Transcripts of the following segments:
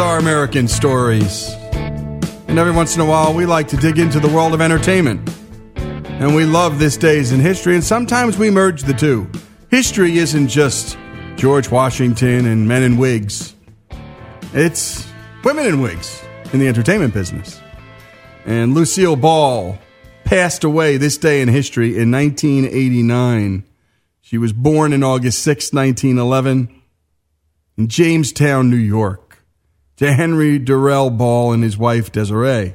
Our American Stories. And every once in a while, we like to dig into the world of entertainment. And we love this days in history, and sometimes we merge the two. History isn't just George Washington and men in wigs, it's women in wigs in the entertainment business. And Lucille Ball passed away this day in history in 1989. She was born in August 6, 1911, in Jamestown, New York, to Henry Durrell Ball and his wife Desiree.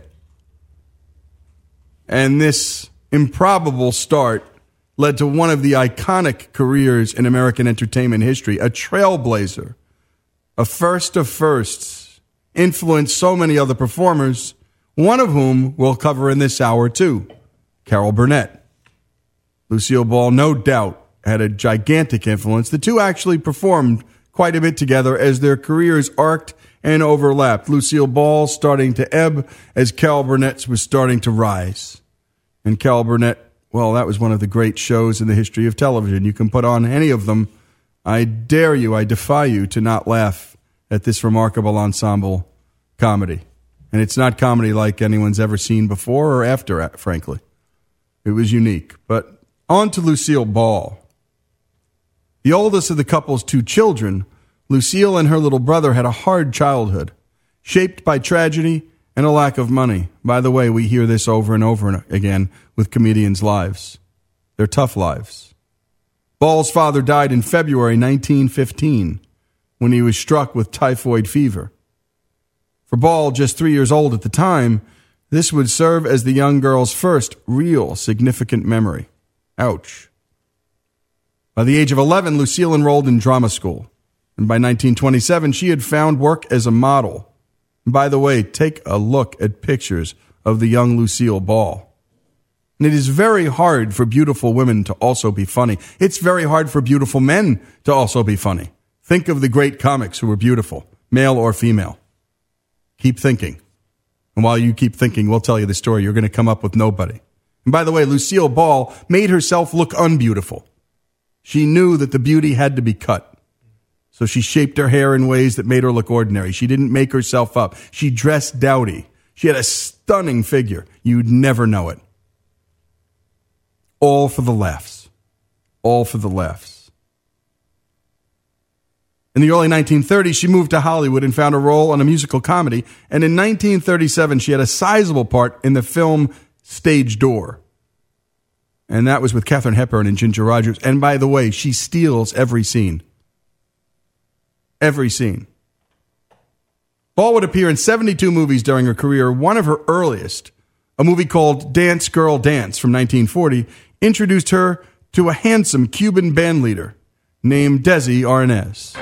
And this improbable start led to one of the iconic careers in American entertainment history, a trailblazer, a first of firsts, influenced so many other performers, one of whom we'll cover in this hour too, Carol Burnett. Lucille Ball, no doubt, had a gigantic influence. The two actually performed quite a bit together as their careers arced and overlapped. Lucille Ball starting to ebb as Carol Burnett's was starting to rise. And Carol Burnett, well, that was one of the great shows in the history of television. You can put on any of them. I dare you, I defy you to not laugh at this remarkable ensemble comedy. And it's not comedy like anyone's ever seen before or after, uh, frankly. It was unique. But on to Lucille Ball. The oldest of the couple's two children, Lucille and her little brother had a hard childhood, shaped by tragedy and a lack of money. By the way, we hear this over and over again with comedians' lives. They're tough lives. Ball's father died in February 1915 when he was struck with typhoid fever. For Ball, just three years old at the time, this would serve as the young girl's first real significant memory. Ouch. By the age of 11, Lucille enrolled in drama school. And by 1927, she had found work as a model. And by the way, take a look at pictures of the young Lucille Ball. And it is very hard for beautiful women to also be funny. It's very hard for beautiful men to also be funny. Think of the great comics who were beautiful, male or female. Keep thinking. And while you keep thinking, we'll tell you the story. You're going to come up with nobody. And by the way, Lucille Ball made herself look unbeautiful. She knew that the beauty had to be cut. So she shaped her hair in ways that made her look ordinary. She didn't make herself up. She dressed dowdy. She had a stunning figure. You'd never know it. All for the laughs. All for the laughs. In the early 1930s, she moved to Hollywood and found a role on a musical comedy. And in 1937, she had a sizable part in the film Stage Door and that was with Katharine Hepburn and Ginger Rogers. And by the way, she steals every scene. Every scene. Ball would appear in 72 movies during her career. One of her earliest, a movie called Dance Girl Dance from 1940, introduced her to a handsome Cuban band leader named Desi Arnaz.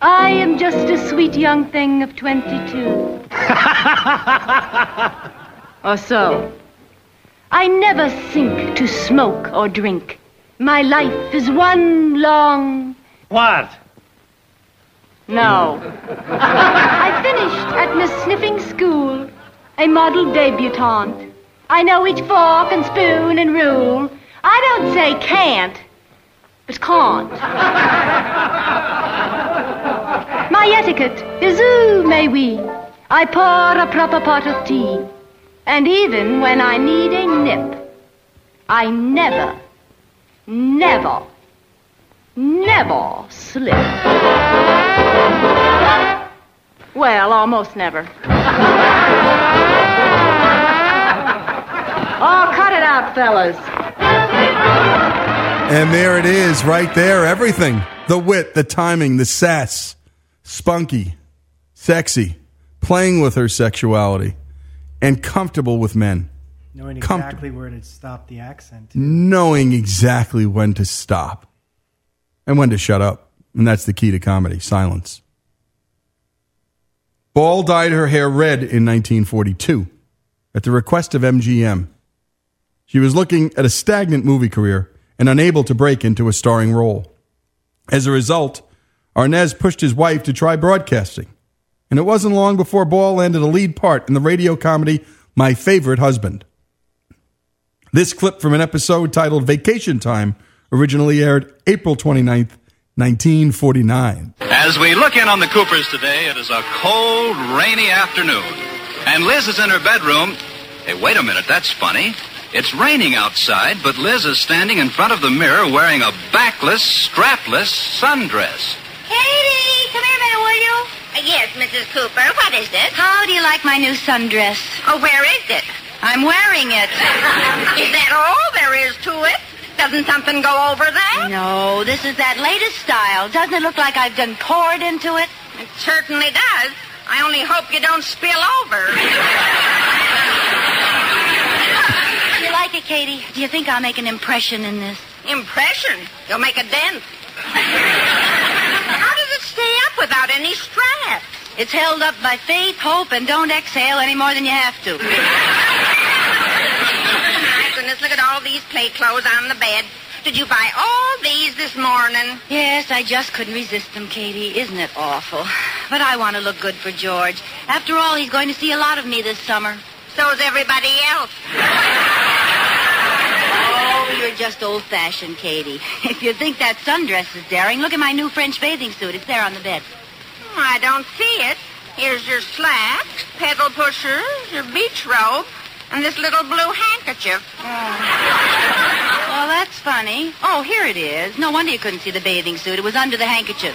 I am just a sweet young thing of 22. or oh, so. I never think to smoke or drink. My life is one long. What? No. I finished at Miss Sniffing School, a model debutante. I know each fork and spoon and rule. I don't say can't, but can't. My etiquette is ooh, may we. I pour a proper pot of tea. And even when I need a nip, I never, never, never slip. Well, almost never. oh, cut it out, fellas. And there it is, right there. Everything the wit, the timing, the sass, spunky, sexy, playing with her sexuality, and comfortable with men. Knowing exactly where to stop the accent. Knowing exactly when to stop and when to shut up. And that's the key to comedy silence. Ball dyed her hair red in 1942 at the request of MGM. She was looking at a stagnant movie career and unable to break into a starring role. As a result, Arnaz pushed his wife to try broadcasting. And it wasn't long before Ball landed a lead part in the radio comedy My Favorite Husband. This clip from an episode titled Vacation Time originally aired April 29th, 1949. As we look in on the Coopers today, it is a cold, rainy afternoon. And Liz is in her bedroom. Hey, wait a minute, that's funny. It's raining outside, but Liz is standing in front of the mirror wearing a backless, strapless sundress. Katie, come here a minute, will you? Uh, yes, Mrs. Cooper. What is it? How do you like my new sundress? Oh, where is it? I'm wearing it. is that all there is to it? Doesn't something go over that? No, this is that latest style. Doesn't it look like I've been poured into it? It certainly does. I only hope you don't spill over. you like it, Katie? Do you think I'll make an impression in this? Impression? You'll make a dent. How does it stay up without any straps? It's held up by faith, hope, and don't exhale any more than you have to. My goodness, look at all these play clothes on the bed. Did you buy all these this morning? Yes, I just couldn't resist them, Katie. Isn't it awful? But I want to look good for George. After all, he's going to see a lot of me this summer. So's everybody else. Oh, you're just old-fashioned, Katie. If you think that sundress is daring, look at my new French bathing suit. It's there on the bed. I don't see it. Here's your slacks, pedal pushers, your beach robe, and this little blue handkerchief. Oh. Well, that's funny. Oh, here it is. No wonder you couldn't see the bathing suit. It was under the handkerchief.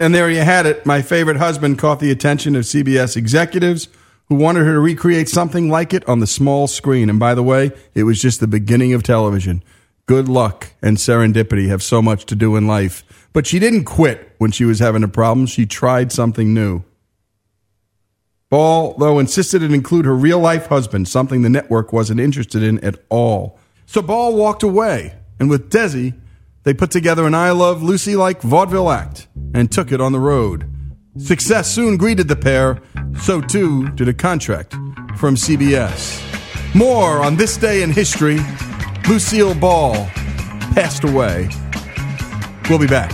And there you had it. My favorite husband caught the attention of CBS executives who wanted her to recreate something like it on the small screen. And by the way, it was just the beginning of television. Good luck and serendipity have so much to do in life. But she didn't quit when she was having a problem. She tried something new. Ball, though, insisted it include her real life husband, something the network wasn't interested in at all. So Ball walked away, and with Desi, they put together an I Love Lucy like vaudeville act and took it on the road. Success soon greeted the pair, so too did a contract from CBS. More on this day in history. Lucille Ball passed away. We'll be back.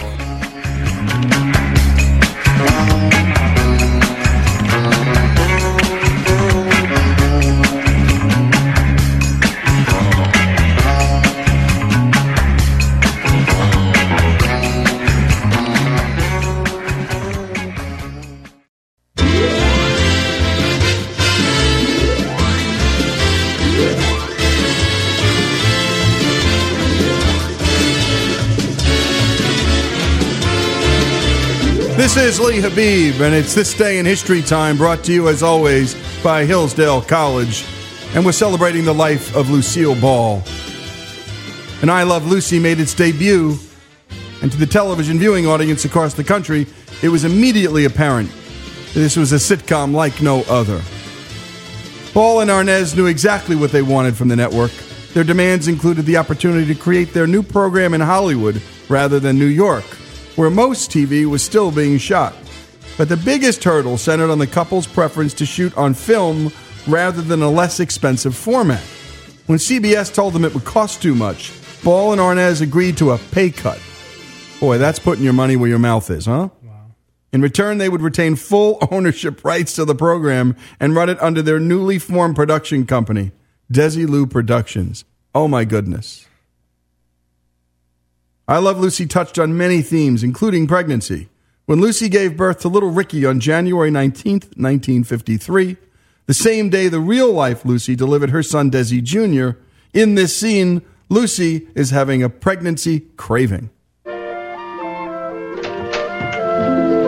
Is Lee Habib, and it's This Day in History Time, brought to you as always by Hillsdale College. And we're celebrating the life of Lucille Ball. And I Love Lucy made its debut, and to the television viewing audience across the country, it was immediately apparent this was a sitcom like no other. Ball and Arnaz knew exactly what they wanted from the network. Their demands included the opportunity to create their new program in Hollywood rather than New York where most TV was still being shot. But the biggest hurdle centered on the couple's preference to shoot on film rather than a less expensive format. When CBS told them it would cost too much, Ball and Arnaz agreed to a pay cut. Boy, that's putting your money where your mouth is, huh? In return, they would retain full ownership rights to the program and run it under their newly formed production company, Desilu Productions. Oh my goodness. I Love Lucy touched on many themes, including pregnancy. When Lucy gave birth to little Ricky on January 19th, 1953, the same day the real life Lucy delivered her son Desi Jr., in this scene, Lucy is having a pregnancy craving. Oh,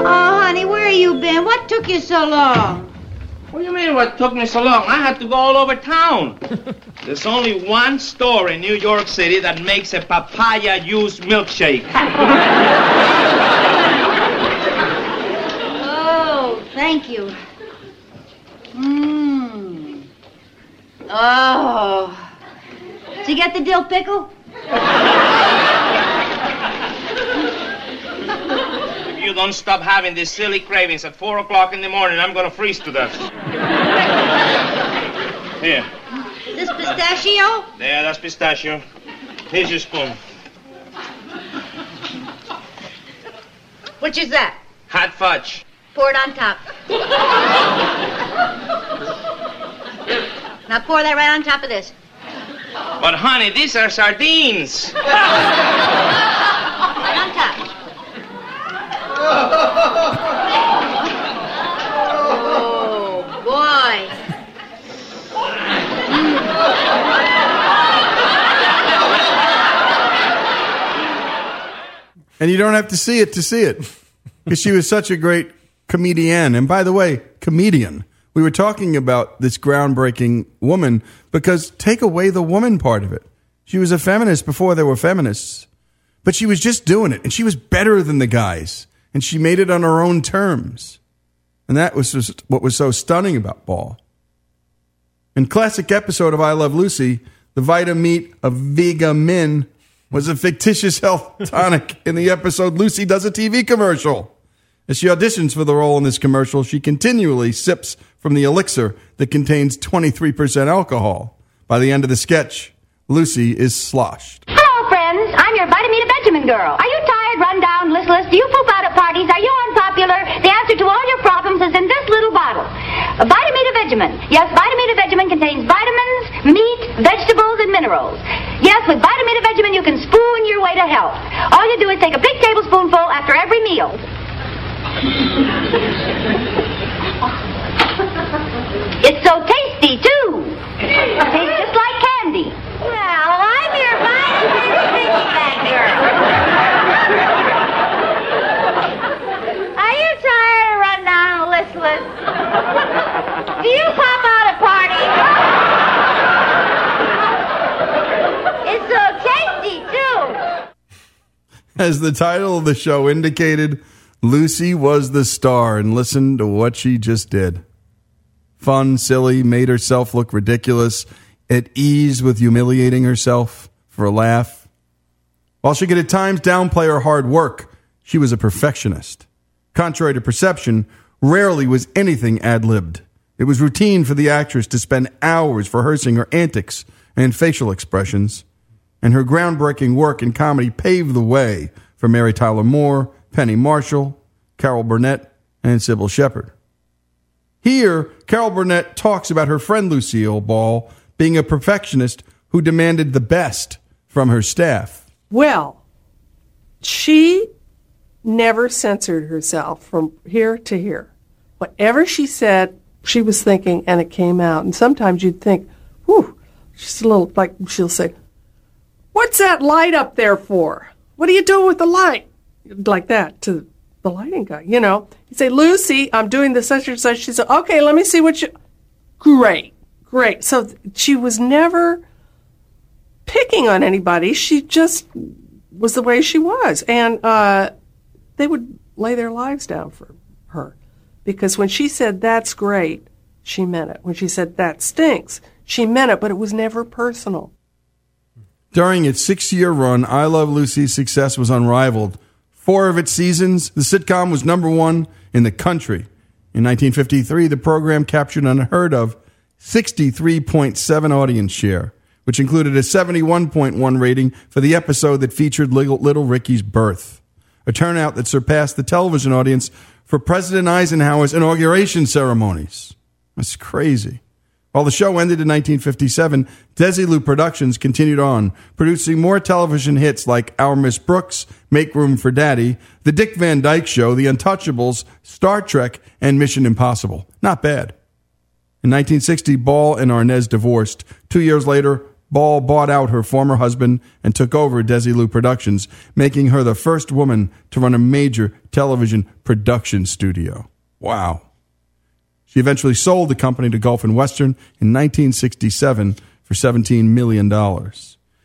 honey, where you been? What took you so long? What do you mean what took me so long? I had to go all over town. There's only one store in New York City that makes a papaya juice milkshake. Oh, thank you. Mmm. Oh. Did you get the dill pickle? you don't stop having these silly cravings at 4 o'clock in the morning, I'm going to freeze to death. Here. This pistachio? There, that's pistachio. Here's your spoon. Which is that? Hot fudge. Pour it on top. Now pour that right on top of this. But, honey, these are sardines. Oh, boy. And you don't have to see it to see it because she was such a great comedian. And by the way, comedian. We were talking about this groundbreaking woman because take away the woman part of it. She was a feminist before there were feminists, but she was just doing it and she was better than the guys and she made it on her own terms. And that was just what was so stunning about Ball. In classic episode of I Love Lucy, the Vitameatavegamin was a fictitious health tonic in the episode Lucy Does a TV Commercial. As she auditions for the role in this commercial, she continually sips from the elixir that contains 23% alcohol. By the end of the sketch, Lucy is sloshed. Hello, friends. I'm your Vitameatavegamin girl. Are you tired, run down, listless? Do you poop out at parties? Are you unpopular? The answer to all your problems is in this little bottle. A Benjamin. Yes, Vitameatavegamin contains vitamins, meat, vegetables, and minerals. Yes, with Vitameatavegamin, you can spoon your way to health. All you do is take a big tablespoonful after every meal. It's so tasty, too. Tastes just like candy. Well, I'm your vitamin piggyback girl. Are you tired of run down and listless? Do you pop out at parties? It's so tasty, too. As the title of the show indicated, Lucy was the star, and listen to what she just did. Fun, silly, made herself look ridiculous, at ease with humiliating herself for a laugh. While she could at times downplay her hard work, she was a perfectionist. Contrary to perception, rarely was anything ad libbed. It was routine for the actress to spend hours rehearsing her antics and facial expressions, and her groundbreaking work in comedy paved the way for Mary Tyler Moore, Penny Marshall, Carol Burnett, and Cybill Shepherd. Here, Carol Burnett talks about her friend Lucille Ball being a perfectionist who demanded the best from her staff. Well, she never censored herself from here to here. Whatever she said, she was thinking, and it came out. And sometimes you'd think, whew, she's a little like she'll say, What's that light up there for? What are you doing with the light? Like that to the lighting guy, you know. You say, Lucy, I'm doing the such and such. She said, Okay, let me see what you. Great, great. So she was never picking on anybody. She just was the way she was. And uh, they would lay their lives down for her. Because when she said, that's great, she meant it. When she said, that stinks, she meant it, but it was never personal. During its six year run, I Love Lucy's success was unrivaled. Four of its seasons, the sitcom was number one in the country. In 1953, the program captured unheard of 63.7 audience share, which included a 71.1 rating for the episode that featured Little, Little Ricky's birth, a turnout that surpassed the television audience for President Eisenhower's inauguration ceremonies. That's crazy. While the show ended in 1957, Desilu Productions continued on, producing more television hits like Our Miss Brooks, Make Room for Daddy, The Dick Van Dyke Show, The Untouchables, Star Trek, and Mission Impossible. Not bad. In 1960, Ball and Arnaz divorced. Two years later, Ball bought out her former husband and took over Desilu Productions, making her the first woman to run a major television production studio. Wow. She eventually sold the company to Gulf and Western in 1967 for $17 million.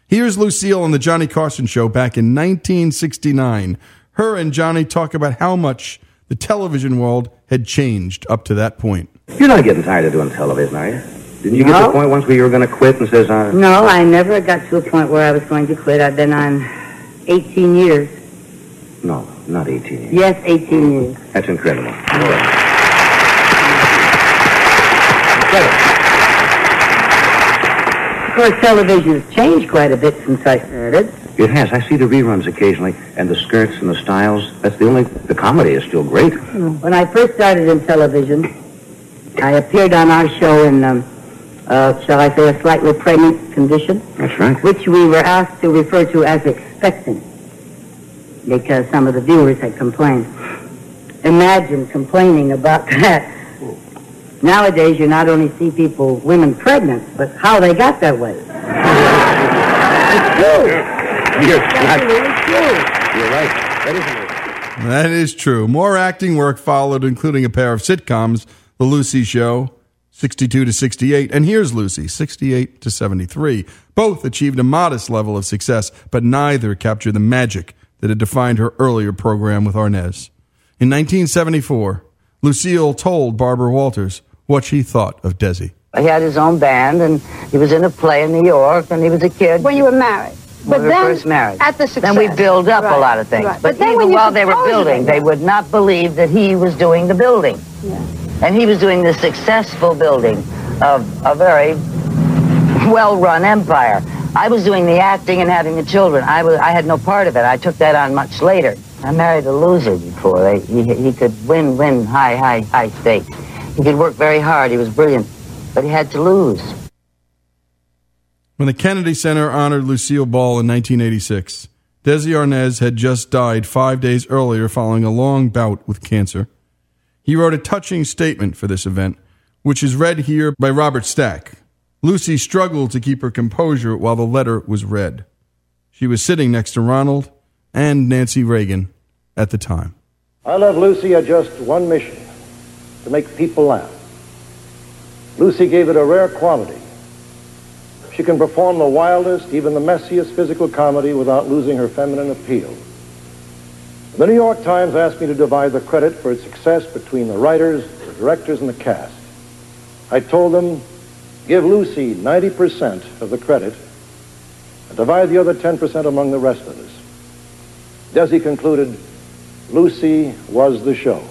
Here's Lucille on The Johnny Carson Show back in 1969. Her and Johnny talk about how much the television world had changed up to that point. You're not getting tired of doing television, are you? Didn't you get to No. the point once where you were going to quit and says, uh, No, I never got to a point where I was going to quit. I've been on 18 years. no, not 18 years. Yes, 18 years. That's incredible. Of course, television has changed quite a bit since I started. It has. I see the reruns occasionally, and the skirts and the styles. That's the only. The comedy is still great. When I first started in television, I appeared on our show in um, uh, shall I say, a slightly pregnant condition, That's right. which we were asked to refer to as expectant because some of the viewers had complained. Imagine complaining about that. Nowadays, you not only see people, women pregnant, but how they got that way. it's true. You're, Absolutely true. you're right. That isn't. That is true. More acting work followed, including a pair of sitcoms, The Lucy Show, 62 to 68, and Here's Lucy, 68 to 73. Both achieved a modest level of success, but neither captured the magic that had defined her earlier program with Arnaz. In 1974, Lucille told Barbara Walters what she thought of Desi. He had his own band, and he was in a play in New York, and he was a kid. When you were married. When then, were first married. At the success. Then we build up a lot of things. right. But, then even when while they were building, they would not believe that he was doing the building. And he was doing the successful building of a very well-run empire. I was doing the acting and having the children. I was I had no part of it. I took that on much later. I married a loser before. He, he could win, win high, high, high stakes. He could work very hard. He was brilliant. But he had to lose. When the Kennedy Center honored Lucille Ball in 1986, Desi Arnaz had just died five days earlier following a long bout with cancer. He wrote a touching statement for this event, which is read here by Robert Stack. Lucy struggled to keep her composure while the letter was read. She was sitting next to Ronald and Nancy Reagan at the time. I love Lucy had just one mission to make people laugh. Lucy gave it a rare quality. She can perform the wildest, even the messiest physical comedy without losing her feminine appeal. The New York Times asked me to divide the credit for its success between the writers, the directors, and the cast. I told them, give Lucy 90% of the credit and divide the other 10% among the rest of us. Desi concluded, Lucy was the show.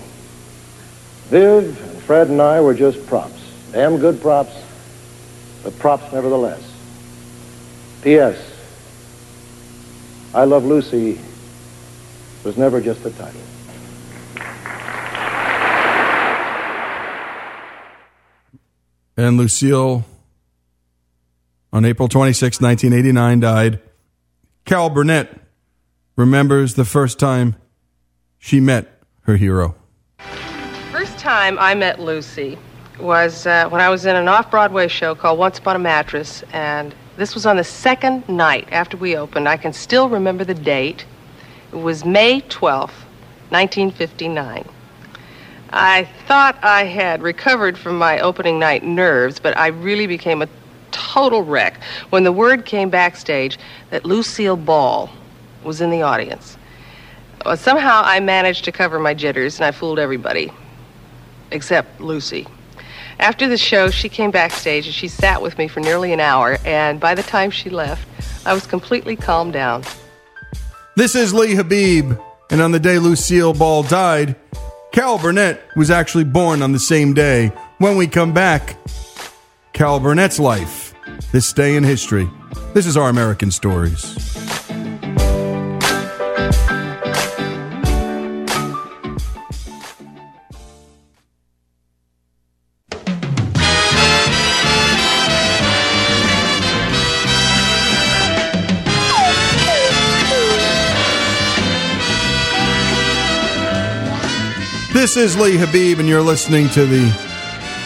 Viv and Fred and I were just props. Damn good props, but props nevertheless. P.S. I Love Lucy was never just a title. And Lucille, on April 26, 1989, died. Carol Burnett remembers the first time she met her hero. First time I met Lucy was uh, when I was in an off Broadway show called Once Upon a Mattress, and this was on the second night after we opened. I can still remember the date. It was May 12th, 1959. I thought I had recovered from my opening night nerves, but I really became a total wreck when the word came backstage that Lucille Ball was in the audience. Well, somehow I managed to cover my jitters, and I fooled everybody, except Lucy. After the show, she came backstage and she sat with me for nearly an hour, and by the time she left, I was completely calmed down. This is Lee Habib, and on the day Lucille Ball died, Carol Burnett was actually born on the same day. When we come back, Carol Burnett's life, this day in history. This is our American Stories. This is Lee Habib, and you're listening to the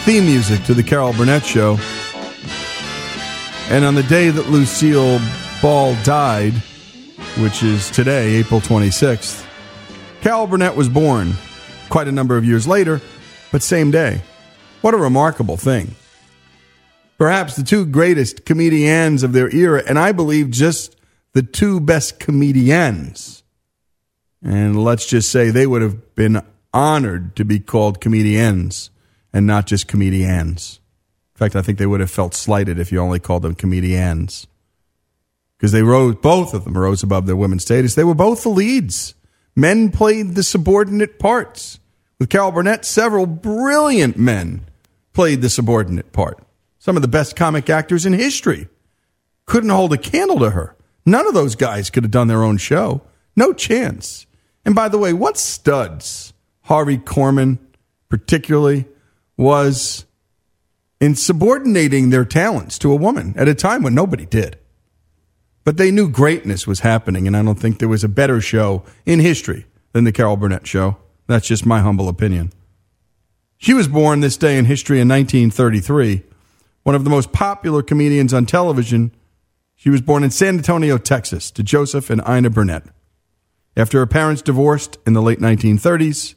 theme music to the Carol Burnett Show. And on the day that Lucille Ball died, which is today, April 26th, Carol Burnett was born quite a number of years later, but same day. What a remarkable thing. Perhaps the two greatest comedians of their era, and I believe just the two best comedians. And let's just say they would have been honored to be called comedians and not just comedians. In fact, I think they would have felt slighted if you only called them comedians. Because they rose, both of them rose above their women's status. They were both the leads. Men played the subordinate parts. With Carol Burnett, several brilliant men played the subordinate part. Some of the best comic actors in history couldn't hold a candle to her. None of those guys could have done their own show. No chance. And by the way, what studs Harvey Korman particularly was in subordinating their talents to a woman at a time when nobody did. But they knew greatness was happening, and I don't think there was a better show in history than the Carol Burnett show. That's just my humble opinion. She was born this day in history in 1933, one of the most popular comedians on television. She was born in San Antonio, Texas, to Joseph and Ina Burnett. After her parents divorced in the late 1930s,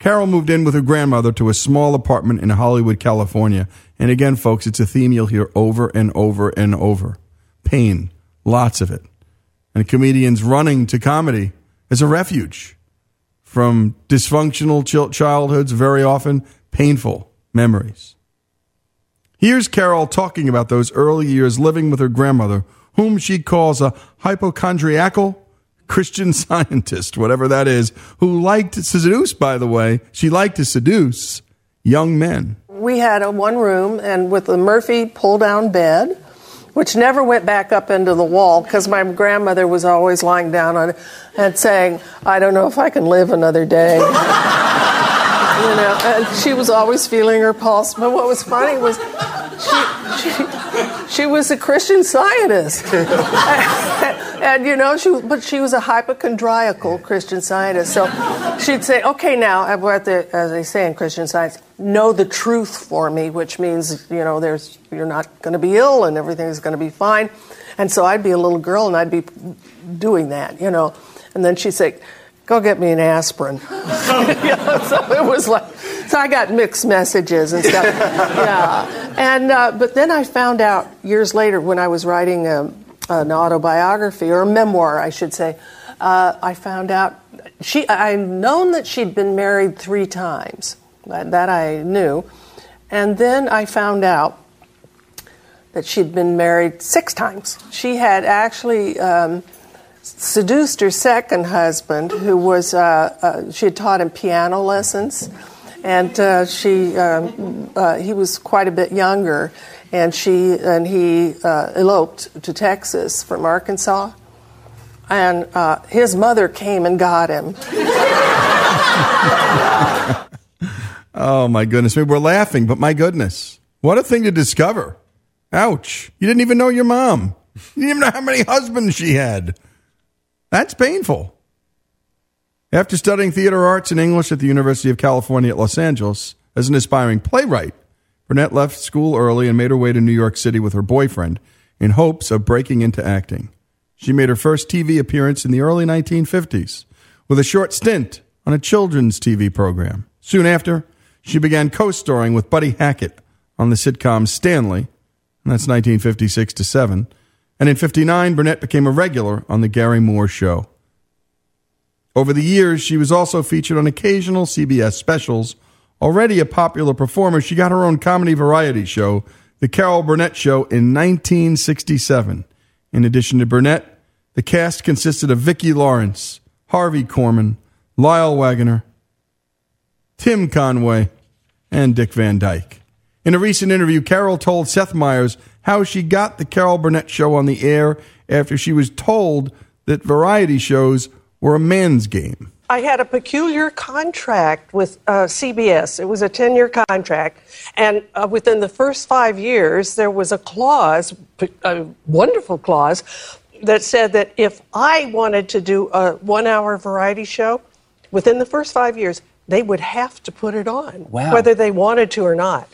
Carol moved in with her grandmother to a small apartment in Hollywood, California. And again, folks, it's a theme you'll hear over and over and over pain, lots of it. And comedians running to comedy as a refuge from dysfunctional ch- childhoods, very often painful memories. Here's Carol talking about those early years living with her grandmother, whom she calls a hypochondriacal Christian scientist, whatever that is, who liked to seduce, by the way, she liked to seduce young men. We had a one room and with a Murphy pull down bed, which never went back up into the wall because my grandmother was always lying down on it and saying, I don't know if I can live another day. you know, and she was always feeling her pulse. But what was funny was she, she, she was a Christian scientist. and, you know, she, but she was a hypochondriacal Christian scientist. So she'd say, okay, now, uh, the, as they say in Christian science, know the truth for me, which means, you know, there's, you're not going to be ill and everything's going to be fine. And so I'd be a little girl and I'd be doing that, you know. And then she'd say, go get me an aspirin. you know, so it was like, so I got mixed messages and stuff. yeah. And, uh, but then I found out years later when I was writing a, an autobiography, or a memoir, I should say, uh, I found out she, I'd known that she'd been married three times. That, that I knew. And then I found out that she'd been married six times. She had actually um, seduced her second husband, who was, uh, uh, she had taught him piano lessons. And uh, she, um, uh, he was quite a bit younger, and she and he uh, eloped to Texas from Arkansas, and uh, his mother came and got him. Oh my goodness. Maybe we're laughing, but my goodness. What a thing to discover. Ouch. You didn't even know your mom. You didn't even know how many husbands she had. That's painful. After studying theater arts and English at the University of California at Los Angeles as an aspiring playwright, Burnett left school early and made her way to New York City with her boyfriend in hopes of breaking into acting. She made her first TV appearance in the early 1950s with a short stint on a children's TV program. Soon after, she began co starring with Buddy Hackett on the sitcom Stanley, and that's 1956 to 7. And in 59, Burnett became a regular on The Garry Moore Show. Over the years, she was also featured on occasional CBS specials. Already a popular performer, she got her own comedy variety show, The Carol Burnett Show, in 1967. In addition to Burnett, the cast consisted of Vicki Lawrence, Harvey Korman, Lyle Waggoner, Tim Conway, and Dick Van Dyke. In a recent interview, Carol told Seth Meyers how she got the Carol Burnett show on the air after she was told that variety shows were a man's game. I had a peculiar contract with uh, CBS. It was a 10 year contract. And uh, within the first five years, there was a clause, a wonderful clause, that said that if I wanted to do a one hour variety show, within the first five years, they would have to put it on, Wow. whether they wanted to or not.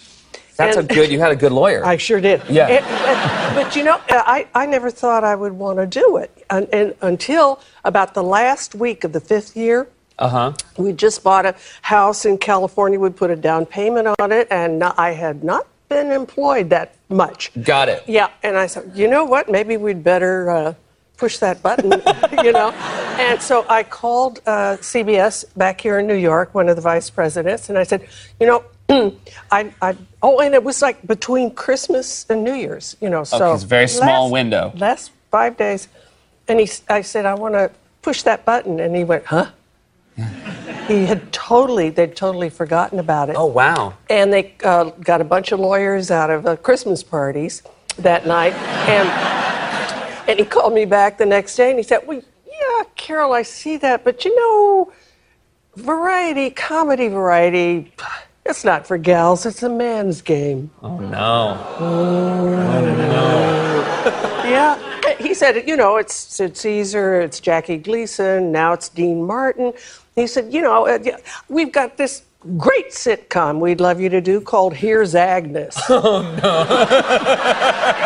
That's And- a good. You had a good lawyer. I sure did. Yeah. And- and- but you know, I, I never thought I would want to do it and, and until about the last week of the fifth year. Uh huh. We just bought a house in California. We put a down payment on it, and I had not been employed that much. Got it. Yeah, and I said, you know what? Maybe we'd better uh, push that button, you know. And so I called uh, CBS back here in New York, one of the vice presidents, and I said, you know, I, I, oh, and it was like between Christmas and New Year's, you know. So it's a very small last- window. Last five days, and he, I said, I want to push that button, and he went, huh? he had totally, they'd totally forgotten about it. Oh wow. And they uh, got a bunch of lawyers out of uh, Christmas parties that night. And, and he called me back the next day and he said, Well, yeah, Carol, I see that, but you know, variety, comedy variety, It's not for gals, it's a man's game. Oh, no. Oh, no. yeah, he said, you know, it's Sid Caesar, it's Jackie Gleason, now it's Dean Martin. He said, you know, uh, yeah, we've got this great sitcom we'd love you to do called Here's Agnes. Oh, no.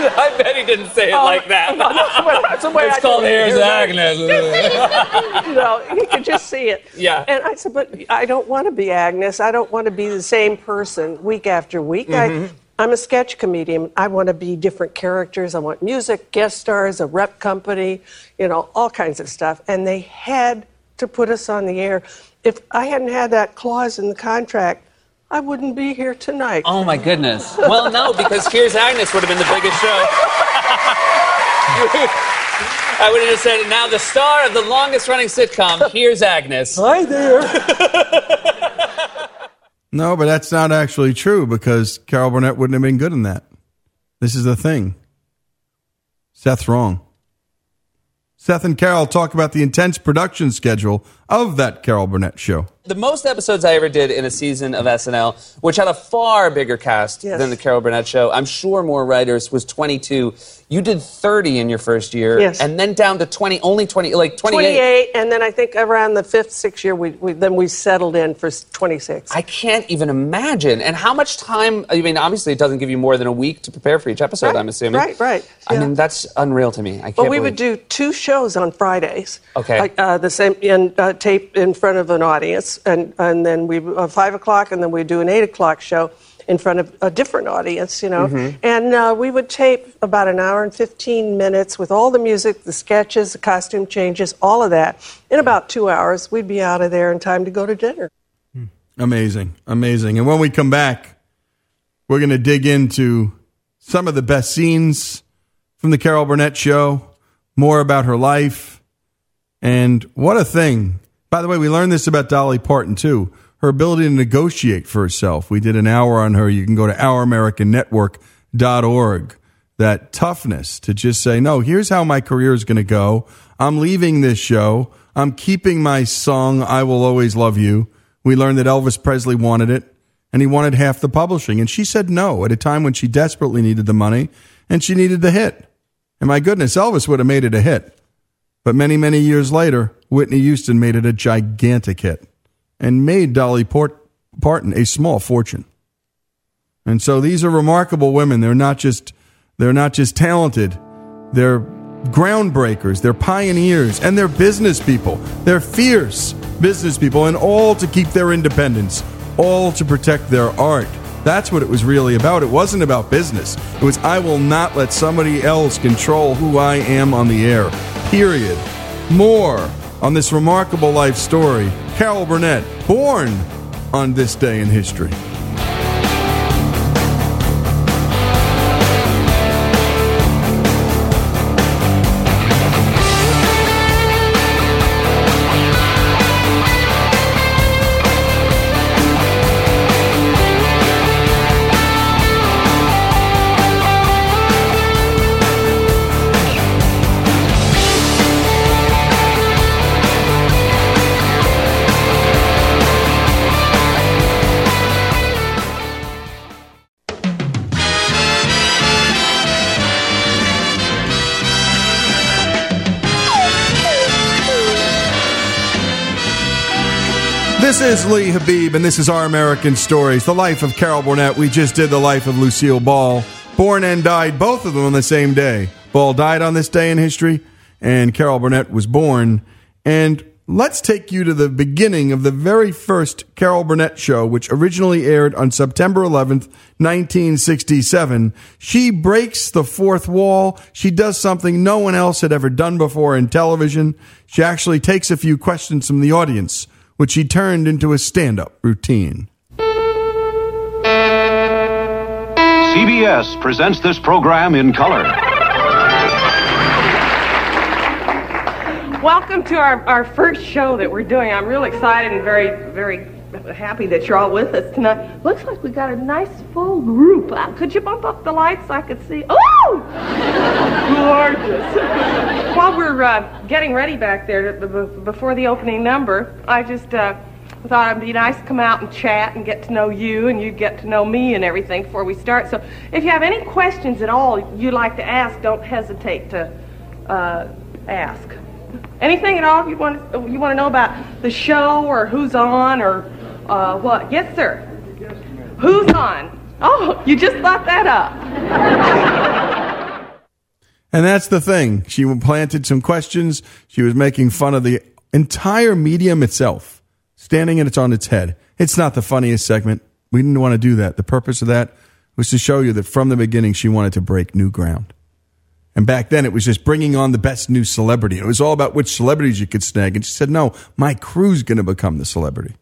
I bet he didn't say it Oh, like that. no, that's the way- that's the way it's I called. Here's Agnes. you know, you could just see it. Yeah. And I said, but I don't want to be Agnes. I don't want to be the same person week after week. Mhm. I, I'm a sketch comedian. I want to be different characters. I want music, guest stars, a rep company, you know, all kinds of stuff. And they had to put us on the air. If I hadn't had that clause in the contract, I wouldn't be here tonight. Oh my goodness. Well, no, because Here's Agnes would have been the biggest show. I would have just said, now the star of the longest running sitcom, Here's Agnes. Hi there. No, but that's not actually true because Carol Burnett wouldn't have been good in that. This is the thing. Seth's wrong. Seth and Carol talk about the intense production schedule of that Carol Burnett show. The most episodes I ever did in a season of SNL, which had a far bigger cast Yes. than the Carol Burnett show, I'm sure more writers, was 22. You did 30 in your first year, Yes. and then down to 20, only 20, like 28. 28, and then I think around the fifth, sixth year, we, we then we settled in for 26. I can't even imagine. And how much time? I mean, obviously, it doesn't give you more than a week to prepare for each episode. Right, I'm assuming. right, right, I yeah. mean, that's unreal to me. I can't. But we believe- would do two shows on Fridays. Okay. Like, uh, the same in uh, tape in front of an audience, and and then we uh, five o'clock, and then we do an eight o'clock show in front of a different audience, you know. Mhm. And uh, we would tape about an hour and fifteen minutes with all the music, the sketches, the costume changes, all of that. In about two hours, we'd be out of there in time to go to dinner. Amazing, amazing. And when we come back, we're going to dig into some of the best scenes from the Carol Burnett show, more about her life, and what a thing. By the way, we learned this about Dolly Parton too. Her ability to negotiate for herself. We did an hour on her. You can go to ouramericannetwork.org. That toughness to just say, no, here's how my career is going to go. I'm leaving this show. I'm keeping my song, I Will Always Love You. We learned that Elvis Presley wanted it and he wanted half the publishing. And she said no at a time when she desperately needed the money and she needed the hit. And my goodness, Elvis would have made it a hit. But many, many years later, Whitney Houston made it a gigantic hit and made Dolly Port- Parton a small fortune. And so these are remarkable women. They're not just they're not just talented. They're groundbreakers, they're pioneers, and they're business people. They're fierce business people, and all to keep their independence, all to protect their art. That's what it was really about. It wasn't about business. It was, I will not let somebody else control who I am on the air. Period. More on this remarkable life story. Carol Burnett, born on this day in history. Is Lee Habib, and this is Our American Stories, the life of Carol Burnett. We just did the life of Lucille Ball, born and died, both of them on the same day. Ball died on this day in history, and Carol Burnett was born. And let's take you to the beginning of the very first Carol Burnett show, which originally aired on September 11th, 1967. She breaks the fourth wall. She does something no one else had ever done before in television. She actually takes a few questions from the audience which he turned into a stand up routine. CBS presents this program in color. Welcome to our, our first show that we're doing. I'm real excited and very, very happy that you're all with us tonight. Looks like we got a nice full group. Uh, could you bump up the lights so I could see? Oh! Gorgeous. While we're uh, getting ready back there to, b- before the opening number, I just uh, thought it'd be nice to come out and chat and get to know you, and you get to know me and everything before we start. So, if you have any questions at all you'd like to ask, don't hesitate to uh, ask. Anything at all you want you want to know about the show or who's on or uh, what? Yes, sir. Who's on? Oh, you just thought that up. And that's the thing. She planted some questions. She was making fun of the entire medium itself, standing it on its head. It's not the funniest segment. We didn't want to do that. The purpose of that was to show you that from the beginning, she wanted to break new ground. And back then, it was just bringing on the best new celebrity. It was all about which celebrities you could snag. And she said, no, my crew's going to become the celebrity.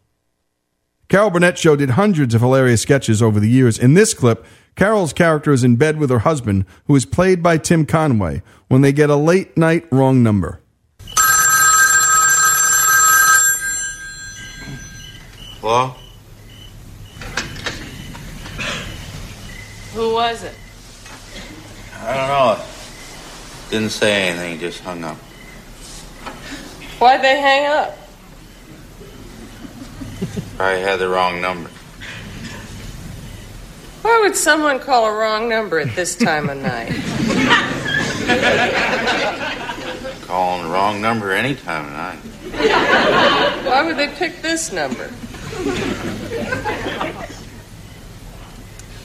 Carol Burnett Show did hundreds of hilarious sketches over the years. In this clip, Carol's character is in bed with her husband, who is played by Tim Conway, when they get a late night wrong number. Hello? Who was it? I don't know. Didn't say anything, just hung up. Why'd they hang up? Probably had the wrong number. Why would someone call a wrong number at this time of night? Calling the wrong number any time of night. Why would they pick this number?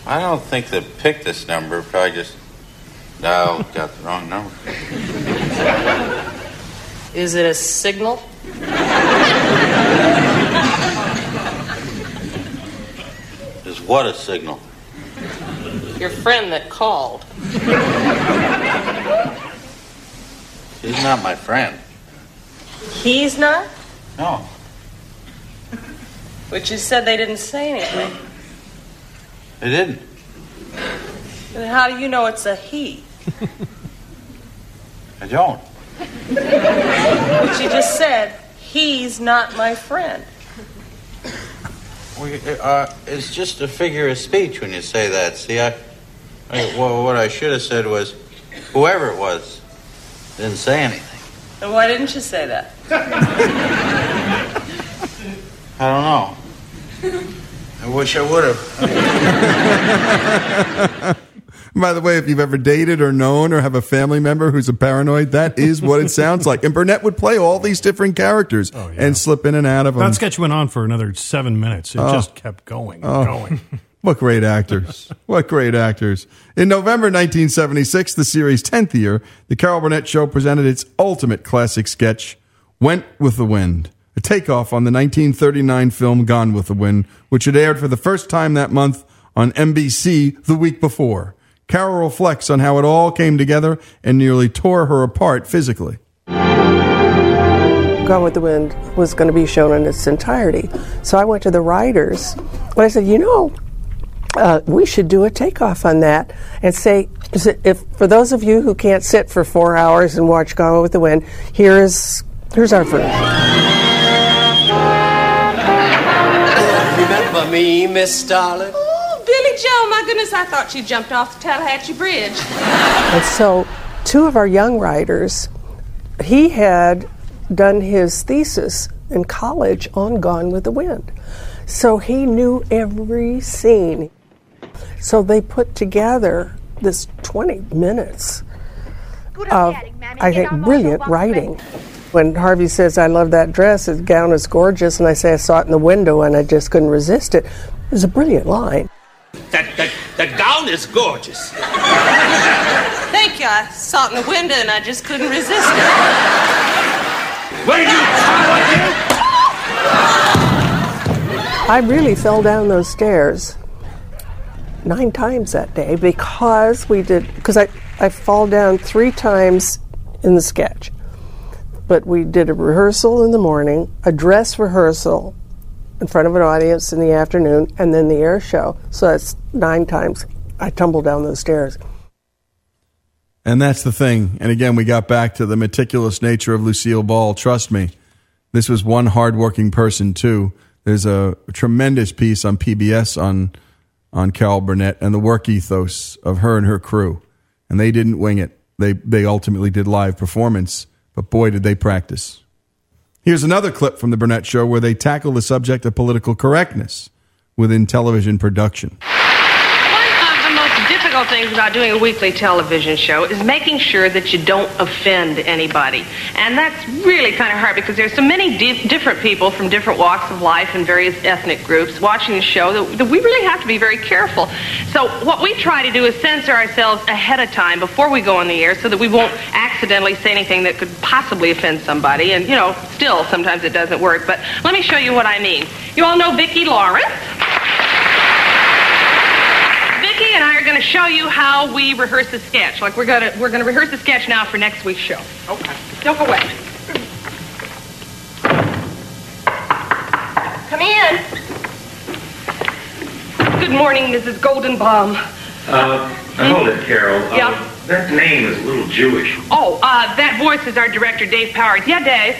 I don't think they picked this number, probably just dialed, got the wrong number. Is it a signal? What a signal? Your friend that called. He's not my friend. He's not? No. But you said they didn't say anything. They didn't. Then how do you know it's a he? I don't. But you just said, he's not my friend. We, uh, it's just a figure of speech when you say that. See, I, I well, what I should have said was, whoever it was, didn't say anything. And why didn't you say that? I don't know. I wish I would have. By the way, if you've ever dated or known or have a family member who's a paranoid, that is what it sounds like. And Burnett would play all these different characters oh, and slip in and out of them. That sketch went on for another seven minutes. It Oh. just kept going and Oh. going. What great actors. what great actors. In November 1976, the series' 10th year, the Carol Burnett Show presented its ultimate classic sketch, Went with the Wind, a takeoff on the 1939 film Gone with the Wind, which had aired for the first time that month on NBC the week before. Carol reflects on how it all came together and nearly tore her apart physically. Gone with the Wind was going to be shown in its entirety. So I went to the writers and I said, you know, uh, we should do a takeoff on that and say, is it- if for those of you who can't sit for four hours and watch Gone with the Wind, here's here's our version. Remember me, Miss Starlet? Oh, Joe, my goodness, I thought you jumped off the Tallahatchie Bridge. And so, two of our young writers, he had done his thesis in college on Gone with the Wind. So he knew every scene. So they put together this 20 minutes of, I think, brilliant writing. When Harvey says, I love that dress, his gown is gorgeous, and I say, I saw it in the window and I just couldn't resist it, it was a brilliant line. That, that, that gown is gorgeous. Thank you. I saw it in the window and I just couldn't resist it. Where you I really fell down those stairs nine times that day because we did because I, I fall down three times in the sketch. But we did a rehearsal in the morning, a dress rehearsal in front of an audience in the afternoon, and then the air show. So that's nine times I tumble down those stairs. And that's the thing. And again, we got back to the meticulous nature of Lucille Ball. Trust me, this was one hardworking person too. There's a tremendous piece on PBS on on Carol Burnett and the work ethos of her and her crew. And they didn't wing it. They they ultimately did live performance, but boy did they practice. Here's another clip from The Burnett Show where they tackle the subject of political correctness within television production. One of the most difficult things about doing a weekly television show is making sure that you don't offend anybody. And that's really kind of hard because there's so many di- different people from different walks of life and various ethnic groups watching the show that, that we really have to be very careful. So what we try to do is censor ourselves ahead of time before we go on the air so that we won't accidentally say anything that could possibly offend somebody. And, you know, still sometimes it doesn't work. But let me show you what I mean. You all know Vicki Lawrence. Vicki and I are going to show you how we rehearse a sketch. Like we're going to we're going to rehearse a sketch now for next week's show. Okay. Don't go away. Come in. Good morning, Mrs. Goldenbaum. Uh, hold it, Carol. Uh, Yeah. That name is a little Jewish. Oh, uh, that voice is our director, Dave Powers. Yeah, Dave.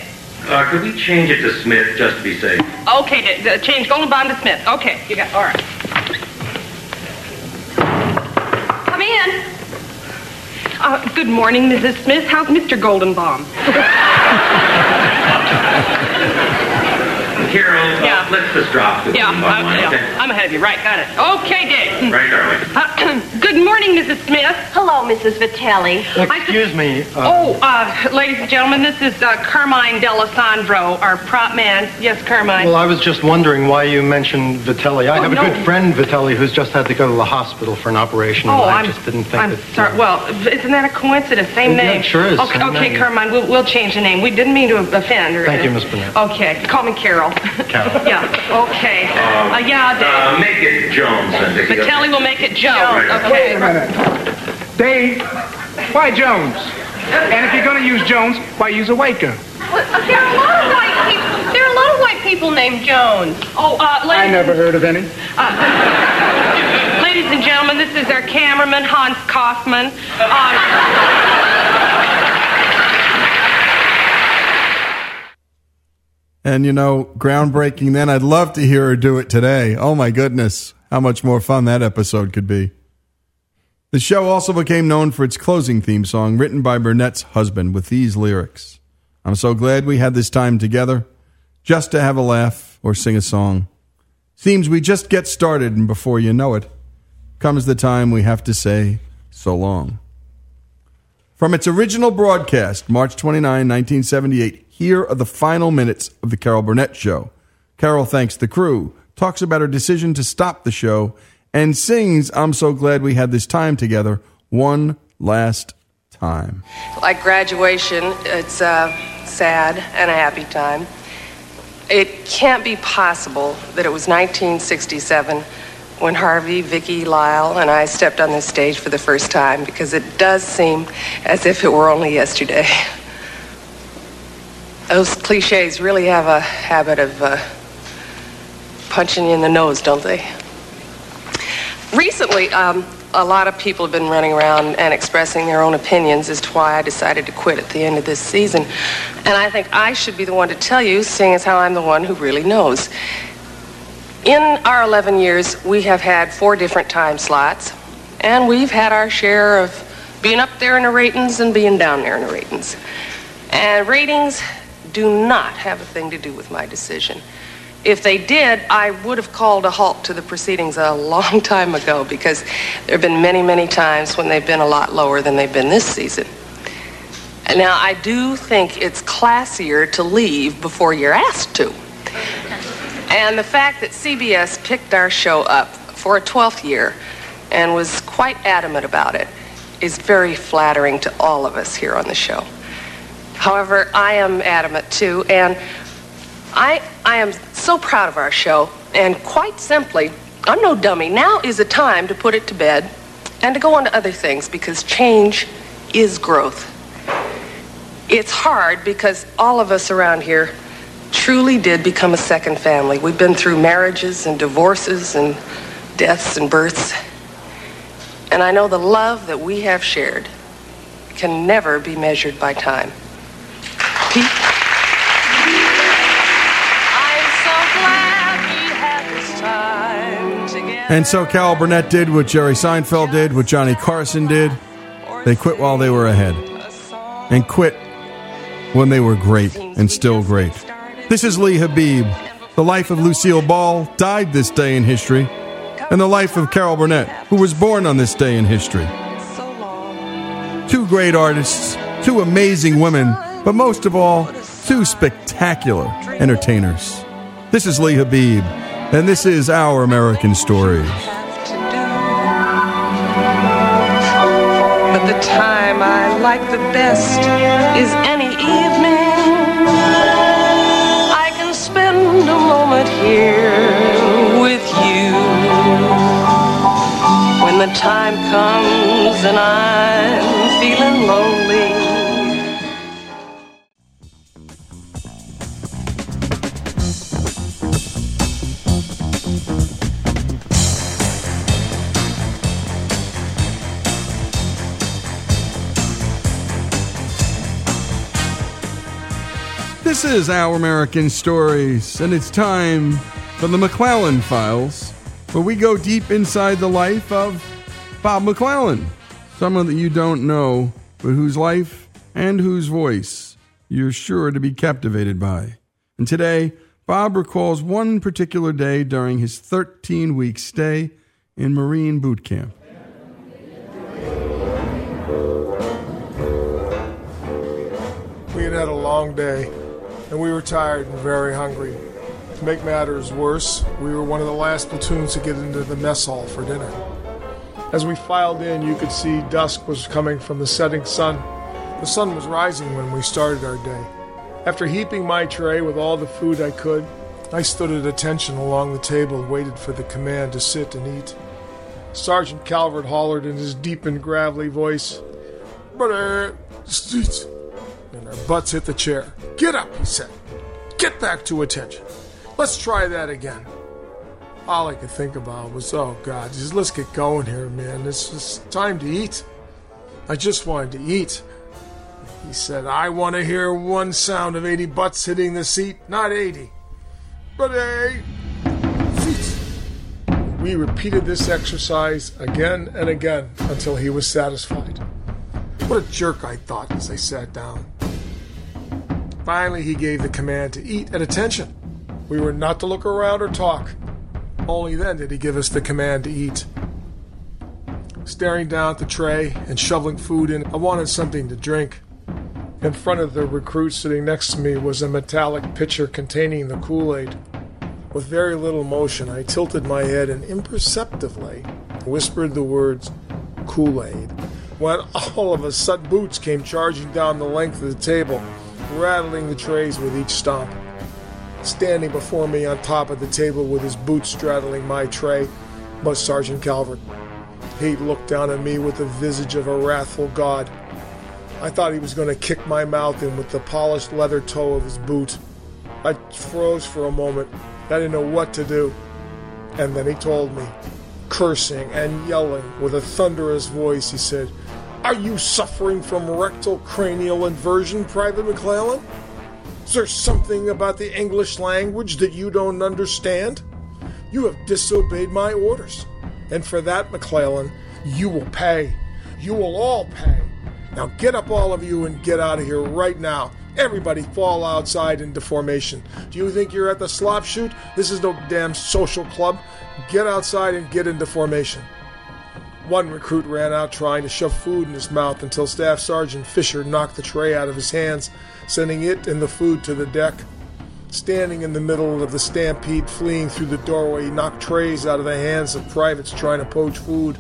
Uh, could we change it to Smith just to be safe? Okay, d- d- change Goldenbaum to Smith. Okay, you got all right. Come in. Uh, good morning, Mrs. Smith. How's Mr. Goldenbaum? Carol, uh, Yeah. let's just drop this. Yeah, one uh, line, yeah, okay? I'm ahead of you. Right, got it. Okay, Dave. Right, darling. Uh, good morning, Mrs. Smith. Hello, Mrs. Vitelli. Excuse me. Uh, Oh, uh, ladies and gentlemen, this is uh, Carmine Delisandro, our prop man. Yes, Carmine. well, I was just wondering why you mentioned Vitelli. I Oh, have a no. good friend, Vitelli, who's just had to go to the hospital for an operation. Oh, and I I'm- just didn't think I'm that. sorry. Well, isn't that a coincidence? Same Yeah, name. it sure is. Okay, Same okay name. Carmine, we'll, we'll change the name. We didn't mean to offend. Or, Thank you, Miss Burnett. Okay, call me Carol. Carol. yeah. Okay. Uh, yeah, Dave. Uh, make it Jones then, Vicki. But Kelly will make it Joe. Jones. Okay. Dave, why Jones? And if you're going to use Jones, why use a white girl? There are a lot of white people. There are a lot of white people named Jones. Oh, uh, ladies, I never heard of any. Uh, ladies and gentlemen, this is our cameraman Hans Kaufman. Um, And you know, groundbreaking then. I'd love to hear her do it today. Oh my goodness, how much more fun that episode could be. The show also became known for its closing theme song, written by Burnett's husband, with these lyrics I'm so glad we had this time together, just to have a laugh or sing a song. Seems we just get started, and before you know it, comes the time we have to say so long. From its original broadcast, March 29, 1978, here are the final minutes of The Carol Burnett Show. Carol thanks the crew, talks about her decision to stop the show, and sings I'm so glad we had this time together one last time. like graduation, it's a sad and a happy time. It can't be possible that it was 1967 when Harvey, Vicki, Lyle, and I stepped on this stage for the first time because it does seem as if it were only yesterday. Those cliches really have a habit of uh, punching you in the nose, don't they? Recently, um, a lot of people have been running around and expressing their own opinions as to why I decided to quit at the end of this season. And I think I should be the one to tell you, seeing as how I'm the one who really knows. In our 11 years, we have had four different time slots, and we've had our share of being up there in the ratings and being down there in the ratings. And ratings do not have a thing to do with my decision. If they did, I would have called a halt to the proceedings a long time ago because there have been many, many times when they've been a lot lower than they've been this season. And now, I do think it's classier to leave before you're asked to. And the fact that CBS picked our show up for a 12th year and was quite adamant about it is very flattering to all of us here on the show. However, I am adamant too, and I, I am so proud of our show, and quite simply, I'm no dummy. Now is the time to put it to bed and to go on to other things because change is growth. It's hard because all of us around here truly did become a second family. We've been through marriages and divorces and deaths and births. And I know the love that we have shared can never be measured by time. Pete? I'm so glad we had this time together. And so Carol Burnett did what Jerry Seinfeld did, what Johnny Carson did. They quit while they were ahead. And quit when they were great and still great. This is Lee Habib. The life of Lucille Ball died this day in history, and the life of Carol Burnett, who was born on this day in history. Two great artists, two amazing women, but most of all, two spectacular entertainers. This is Lee Habib, and this is Our American Stories. But the time I like the best is any evening. Moment here with you. When the time comes and I'm feeling lonely. This is Our American Stories, and it's time for the McClellan Files, where we go deep inside the life of Bob McClellan, someone that you don't know, but whose life and whose voice you're sure to be captivated by. And today, Bob recalls one particular day during his 13 week stay in Marine boot camp. We had had a long day, and we were tired and very hungry. To make matters worse, we were one of the last platoons to get into the mess hall for dinner. As we filed in, you could see dusk was coming from the setting sun. The sun was rising when we started our day. After heaping my tray with all the food I could, I stood at attention along the table and waited for the command to sit and eat. Sergeant Calvert hollered in his deep and gravelly voice, Brother, sit and our butts hit the chair. Get up, he said. Get back to attention. Let's try that again. All I could think about was, oh God, just let's get going here, man. It's, it's time to eat. I just wanted to eat. He said, I want to hear one sound of 80 butts hitting the seat, not 80. But hey, seats. We repeated this exercise again and again until he was satisfied. What a jerk, I thought as I sat down. Finally, he gave the command to eat at attention. We were not to look around or talk. Only then did he give us the command to eat. Staring down at the tray and shoveling food in, I wanted something to drink. In front of the recruit sitting next to me was a metallic pitcher containing the Kool Aid. With very little motion, I tilted my head and imperceptibly whispered the words Kool Aid when all of a sudden Boots came charging down the length of the table, rattling the trays with each stomp. Standing before me on top of the table with his boots straddling my tray was Sergeant Calvert. He looked down at me with the visage of a wrathful god. I thought he was going to kick my mouth in with the polished leather toe of his boot. I froze for a moment. I didn't know what to do. And then he told me, cursing and yelling with a thunderous voice, he said, Are you suffering from rectal cranial inversion, Private McClellan? Is there something about the English language that you don't understand? You have disobeyed my orders. And for that, McClellan, you will pay. You will all pay. Now get up, all of you, and get out of here right now. Everybody fall outside into formation. Do you think you're at the slop chute? This is no damn social club. Get outside and get into formation. One recruit ran out trying to shove food in his mouth until Staff Sergeant Fisher knocked the tray out of his hands, sending it and the food to the deck. Standing in the middle of the stampede, fleeing through the doorway, he knocked trays out of the hands of privates trying to poach food.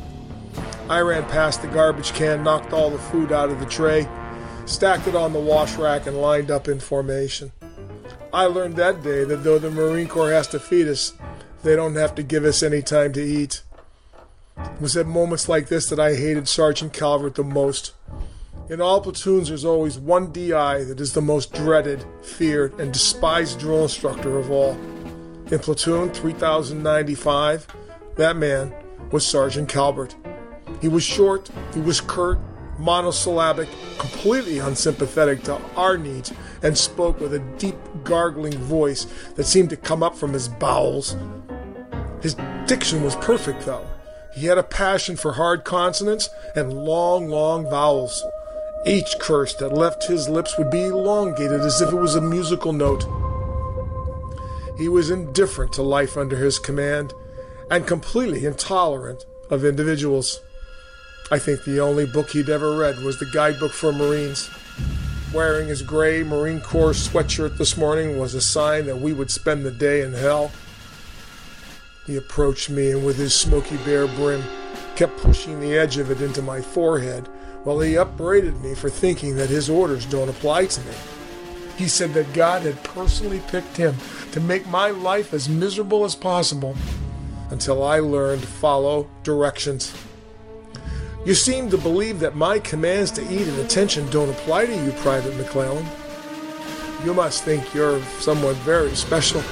I ran past the garbage can, knocked all the food out of the tray, stacked it on the wash rack, and lined up in formation. I learned that day that though the Marine Corps has to feed us, they don't have to give us any time to eat. It was at moments like this that I hated Sergeant Calvert the most. In all platoons, there's always one DI that is the most dreaded, feared, and despised drill instructor of all. In platoon 3095, that man was Sergeant Calvert. He was short, he was curt, monosyllabic, completely unsympathetic to our needs, and spoke with a deep, gargling voice that seemed to come up from his bowels. His diction was perfect, though. He had a passion for hard consonants and long, long vowels. Each curse that left his lips would be elongated as if it was a musical note. He was indifferent to life under his command and completely intolerant of individuals. I think the only book he'd ever read was the guidebook for Marines. Wearing his gray Marine Corps sweatshirt this morning was a sign that we would spend the day in hell. He approached me and with his Smokey Bear brim kept pushing the edge of it into my forehead while he upbraided me for thinking that his orders don't apply to me. He said that God had personally picked him to make my life as miserable as possible until I learned to follow directions. You seem to believe that my commands to eat and attention don't apply to you, Private McClellan. You must think you're someone very special.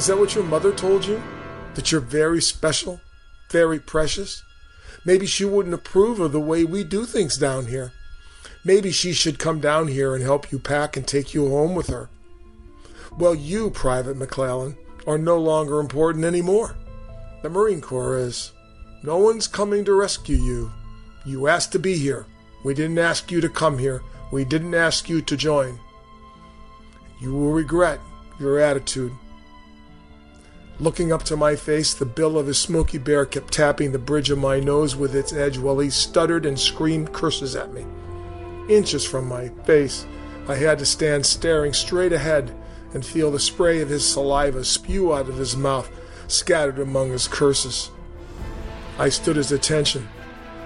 Is that what your mother told you? That you're very special? Very precious? Maybe she wouldn't approve of the way we do things down here. Maybe she should come down here and help you pack and take you home with her. Well, you, Private McClellan, are no longer important anymore. The Marine Corps is. No one's coming to rescue you. You asked to be here. We didn't ask you to come here. We didn't ask you to join. You will regret your attitude. Looking up to my face, the bill of his Smokey Bear kept tapping the bridge of my nose with its edge while he stuttered and screamed curses at me. Inches from my face, I had to stand staring straight ahead and feel the spray of his saliva spew out of his mouth, scattered among his curses. I stood his attention,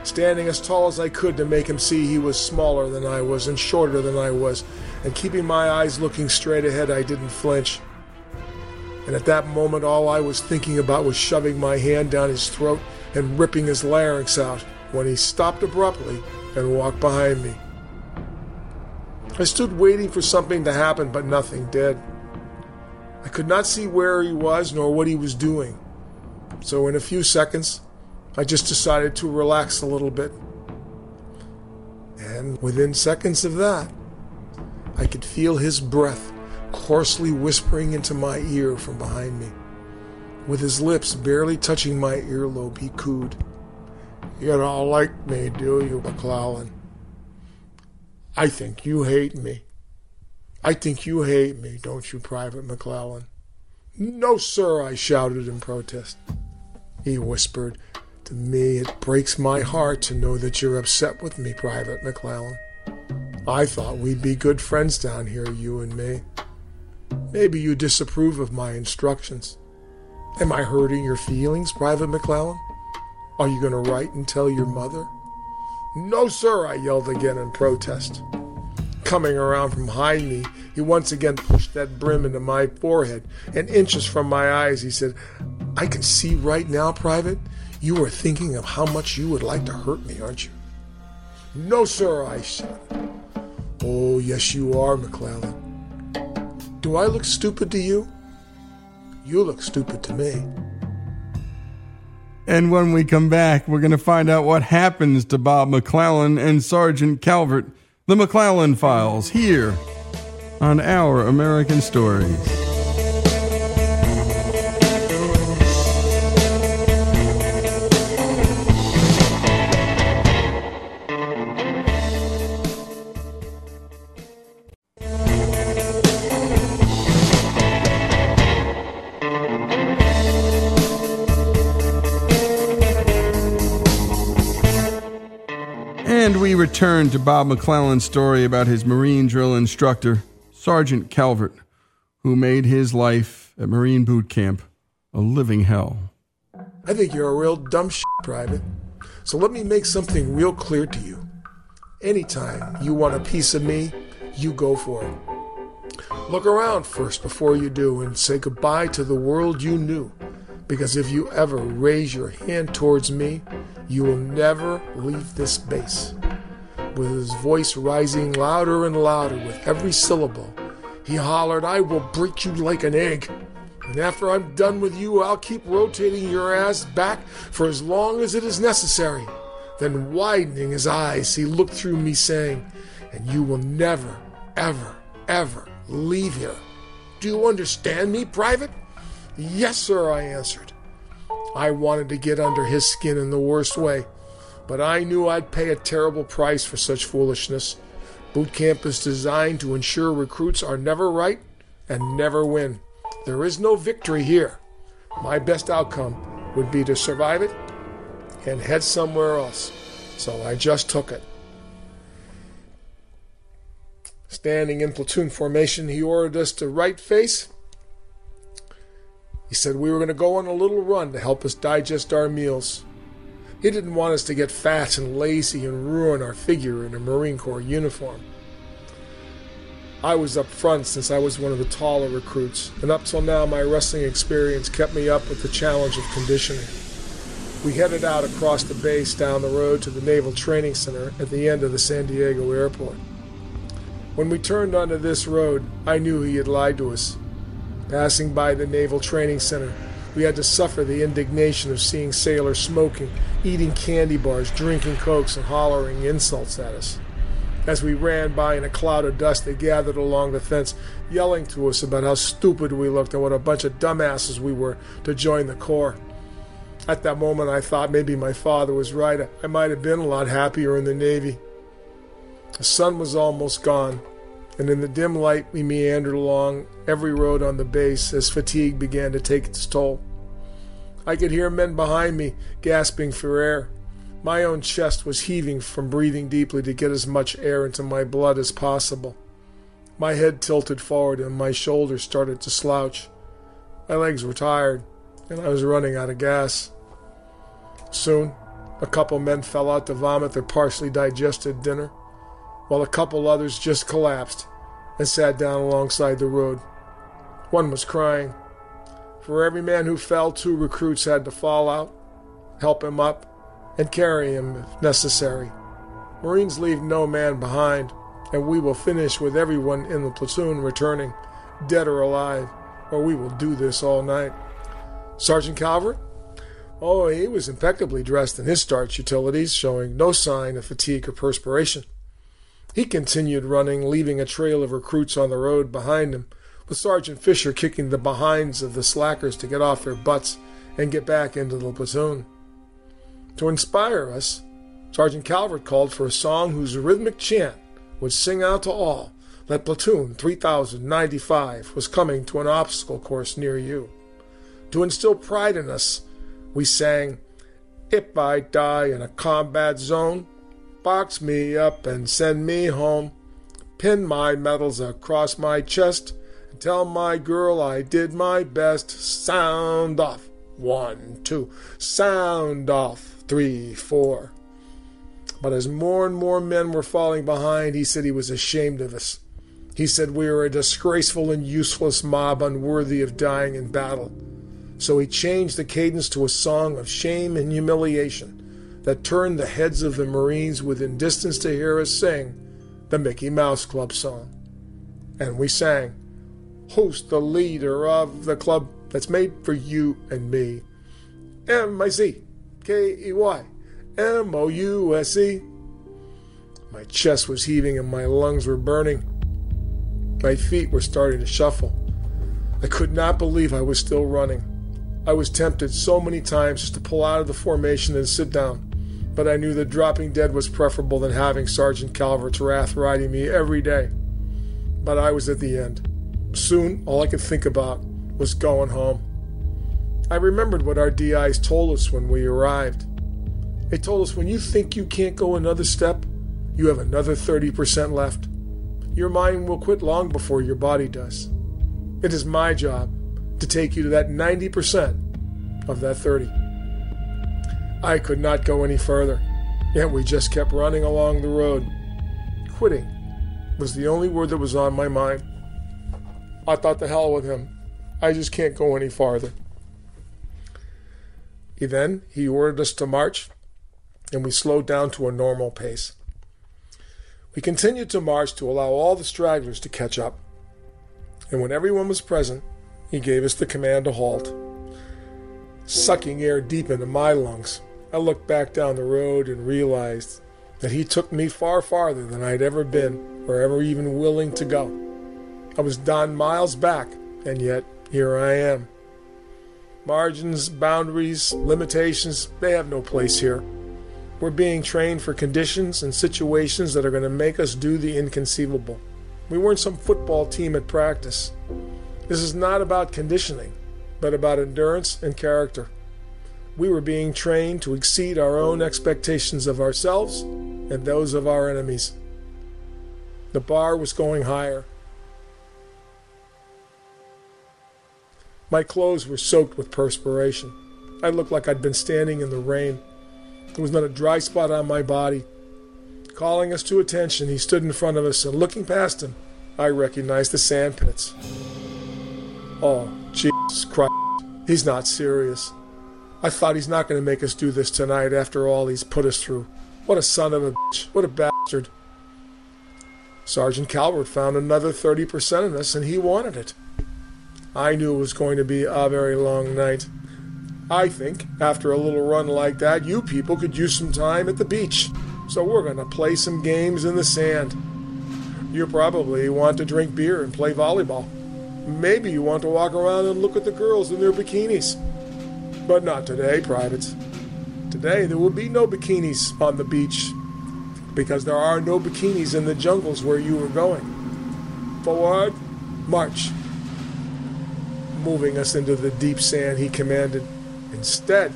standing as tall as I could to make him see he was smaller than I was and shorter than I was, and keeping my eyes looking straight ahead, I didn't flinch. And at that moment, all I was thinking about was shoving my hand down his throat and ripping his larynx out when he stopped abruptly and walked behind me. I stood waiting for something to happen, but nothing did. I could not see where he was nor what he was doing. So, in a few seconds, I just decided to relax a little bit. And within seconds of that, I could feel his breath coarsely whispering into my ear from behind me. With his lips barely touching my earlobe, he cooed, You don't like me, do you, McClellan? I think you hate me. I think you hate me, don't you, Private McClellan? No, sir, I shouted in protest. He whispered, To me, it breaks my heart to know that you're upset with me, Private McClellan. I thought we'd be good friends down here, you and me. Maybe you disapprove of my instructions. Am I hurting your feelings, Private McClellan? Are you going to write and tell your mother? No, sir, I yelled again in protest. Coming around from behind me, he once again pushed that brim into my forehead, and inches from my eyes, he said, I can see right now, Private, you are thinking of how much you would like to hurt me, aren't you? No, sir, I said. Oh, yes, you are, McClellan. Do I look stupid to you? You look stupid to me. And when we come back, we're going to find out what happens to Bob McClellan and Sergeant Calvert, the McClellan Files, here on Our American Stories. Return to Bob McClellan's story about his Marine drill instructor, Sergeant Calvert, who made his life at Marine boot camp a living hell. I think you're a real dumb shit, Private. So let me make something real clear to you. Anytime you want a piece of me, you go for it. Look around first before you do and say goodbye to the world you knew. Because if you ever raise your hand towards me, you will never leave this base. With his voice rising louder and louder with every syllable, he hollered, I will break you like an egg. And after I'm done with you, I'll keep rotating your ass back for as long as it is necessary. Then, widening his eyes, he looked through me, saying, And you will never, ever, ever leave here. Do you understand me, Private? Yes, sir, I answered. I wanted to get under his skin in the worst way. But I knew I'd pay a terrible price for such foolishness. Boot camp is designed to ensure recruits are never right and never win. There is no victory here. My best outcome would be to survive it and head somewhere else. So I just took it. Standing in platoon formation, he ordered us to right face. He said we were going to go on a little run to help us digest our meals. He didn't want us to get fat and lazy and ruin our figure in a Marine Corps uniform. I was up front since I was one of the taller recruits, and up till now my wrestling experience kept me up with the challenge of conditioning. We headed out across the base down the road to the Naval Training Center at the end of the San Diego airport. When we turned onto this road, I knew he had lied to us. Passing by the Naval Training Center, we had to suffer the indignation of seeing sailors smoking, eating candy bars, drinking cokes, and hollering insults at us. As we ran by in a cloud of dust, they gathered along the fence, yelling to us about how stupid we looked and what a bunch of dumbasses we were to join the Corps. At that moment, I thought maybe my father was right. I might have been a lot happier in the Navy. The sun was almost gone, and in the dim light, we meandered along every road on the base as fatigue began to take its toll. I could hear men behind me gasping for air. My own chest was heaving from breathing deeply to get as much air into my blood as possible. My head tilted forward and my shoulders started to slouch. My legs were tired, and I was running out of gas. Soon, a couple men fell out to vomit their partially digested dinner, while a couple others just collapsed and sat down alongside the road. One was crying. For every man who fell, two recruits had to fall out, help him up, and carry him if necessary. Marines leave no man behind, and we will finish with everyone in the platoon returning, dead or alive, or we will do this all night. Sergeant Calvert? Oh, he was impeccably dressed in his starch utilities, showing no sign of fatigue or perspiration. He continued running, leaving a trail of recruits on the road behind him, with Sergeant Fisher kicking the behinds of the slackers to get off their butts and get back into the platoon. To inspire us, Sergeant Calvert called for a song whose rhythmic chant would sing out to all that Platoon 3095 was coming to an obstacle course near you. To instill pride in us, we sang, If I die in a combat zone, box me up and send me home. Pin my medals across my chest and tell my girl I did my best. Sound off. One, two. Sound off. Three, four. But as more and more men were falling behind, he said he was ashamed of us. He said we were a disgraceful and useless mob unworthy of dying in battle. So he changed the cadence to a song of shame and humiliation that turned the heads of the Marines within distance to hear us sing the Mickey Mouse Club song. And we sang, Who's the leader of the club that's made for you and me? M I C K E Y M O U S E. My chest was heaving and my lungs were burning. My feet were starting to shuffle. I could not believe I was still running. I was tempted so many times just to pull out of the formation and sit down, but I knew that dropping dead was preferable than having Sergeant Calvert's wrath riding me every day. But I was at the end. Soon, all I could think about was going home. I remembered what our DIs told us when we arrived. They told us when you think you can't go another step, you have another 30% left. Your mind will quit long before your body does. It is my job to take you to that 90% of that 30. I could not go any further, yet we just kept running along the road. Quitting was the only word that was on my mind. I thought the hell with him. I just can't go any farther. He then he ordered us to march, and we slowed down to a normal pace. We continued to march to allow all the stragglers to catch up, and when everyone was present, he gave us the command to halt. Sucking air deep into my lungs, I looked back down the road and realized that he took me far farther than I'd ever been or ever even willing to go. I was done miles back, and yet here I am. Margins, boundaries, limitations, they have no place here. We're being trained for conditions and situations that are going to make us do the inconceivable. We weren't some football team at practice. This is not about conditioning, but about endurance and character. We were being trained to exceed our own expectations of ourselves and those of our enemies. The bar was going higher. My clothes were soaked with perspiration. I looked like I'd been standing in the rain. There was not a dry spot on my body. Calling us to attention, he stood in front of us, and looking past him, I recognized the sand pits. Oh, Jesus Christ. He's not serious. I thought he's not going to make us do this tonight after all he's put us through. What a son of a bitch. What a bastard. Sergeant Calvert found another 30% in us, and he wanted it. I knew it was going to be a very long night. I think, after a little run like that, you people could use some time at the beach. So we're going to play some games in the sand. You probably want to drink beer and play volleyball. Maybe you want to walk around and look at the girls in their bikinis. But not today, privates. Today there will be no bikinis on the beach because there are no bikinis in the jungles where you were going. Forward, march. Moving us into the deep sand, he commanded. Instead,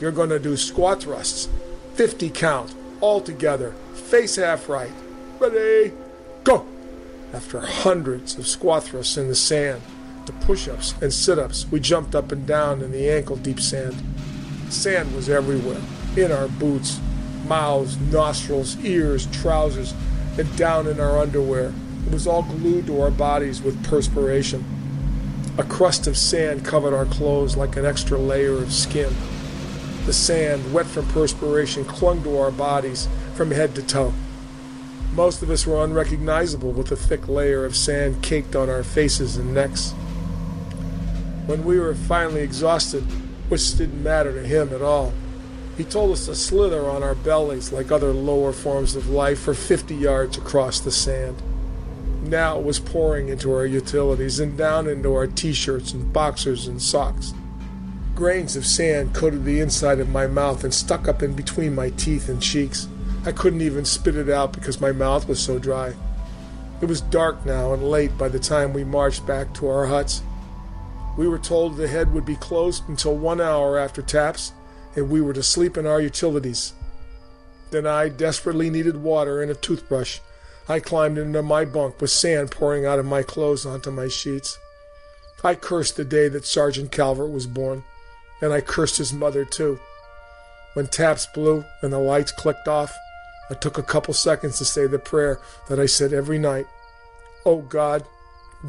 you're going to do squat thrusts, 50 count, all together, face half right. Ready, go! After hundreds of squat thrusts in the sand, to push ups and sit ups, we jumped up and down in the ankle deep sand. Sand was everywhere in our boots, mouths, nostrils, ears, trousers, and down in our underwear. It was all glued to our bodies with perspiration. A crust of sand covered our clothes like an extra layer of skin. The sand, wet from perspiration, clung to our bodies from head to toe. Most of us were unrecognizable with a thick layer of sand caked on our faces and necks. When we were finally exhausted, which didn't matter to him at all, he told us to slither on our bellies like other lower forms of life for 50 yards across the sand. Now it was pouring into our utilities and down into our t shirts and boxers and socks. Grains of sand coated the inside of my mouth and stuck up in between my teeth and cheeks. I couldn't even spit it out because my mouth was so dry. It was dark now and late by the time we marched back to our huts. We were told the head would be closed until one hour after taps, and we were to sleep in our utilities. Then I desperately needed water and a toothbrush. I climbed into my bunk with sand pouring out of my clothes onto my sheets. I cursed the day that Sergeant Calvert was born, and I cursed his mother too. When taps blew and the lights clicked off, I took a couple seconds to say the prayer that I said every night. Oh God,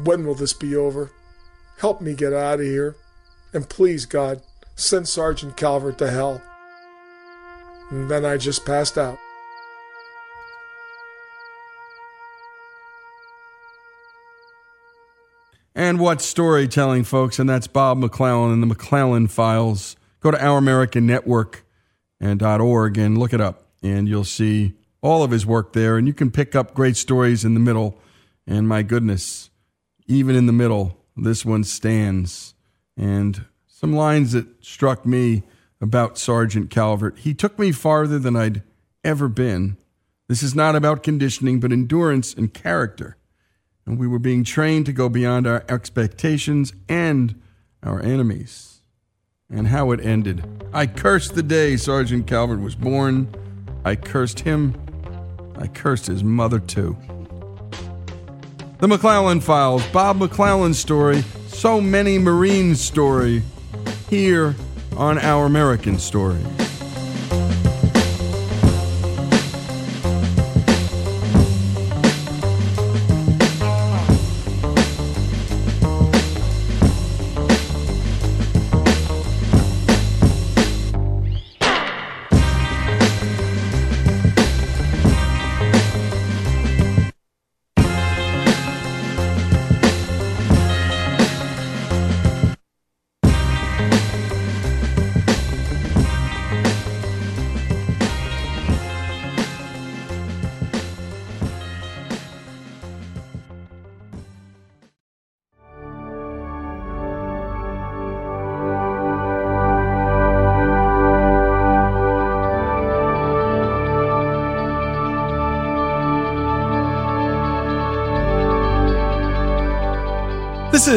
when will this be over? Help me get out of here. And please, God, send Sergeant Calvert to hell. And then I just passed out. And what storytelling, folks? And that's Bob McClellan and the McClellan Files. Go to ouramericannetwork and .org and look it up, and you'll see all of his work there. And you can pick up great stories in the middle. And my goodness, even in the middle, this one stands. And some lines that struck me about Sergeant Calvert. He took me farther than I'd ever been. This is not about conditioning, but endurance and character. And we were being trained to go beyond our expectations and our enemies. And how it ended. I cursed the day Sergeant Calvert was born. I cursed him. I cursed his mother, too. The McClellan Files, Bob McClellan's story, so many Marines' story, here on Our American Story.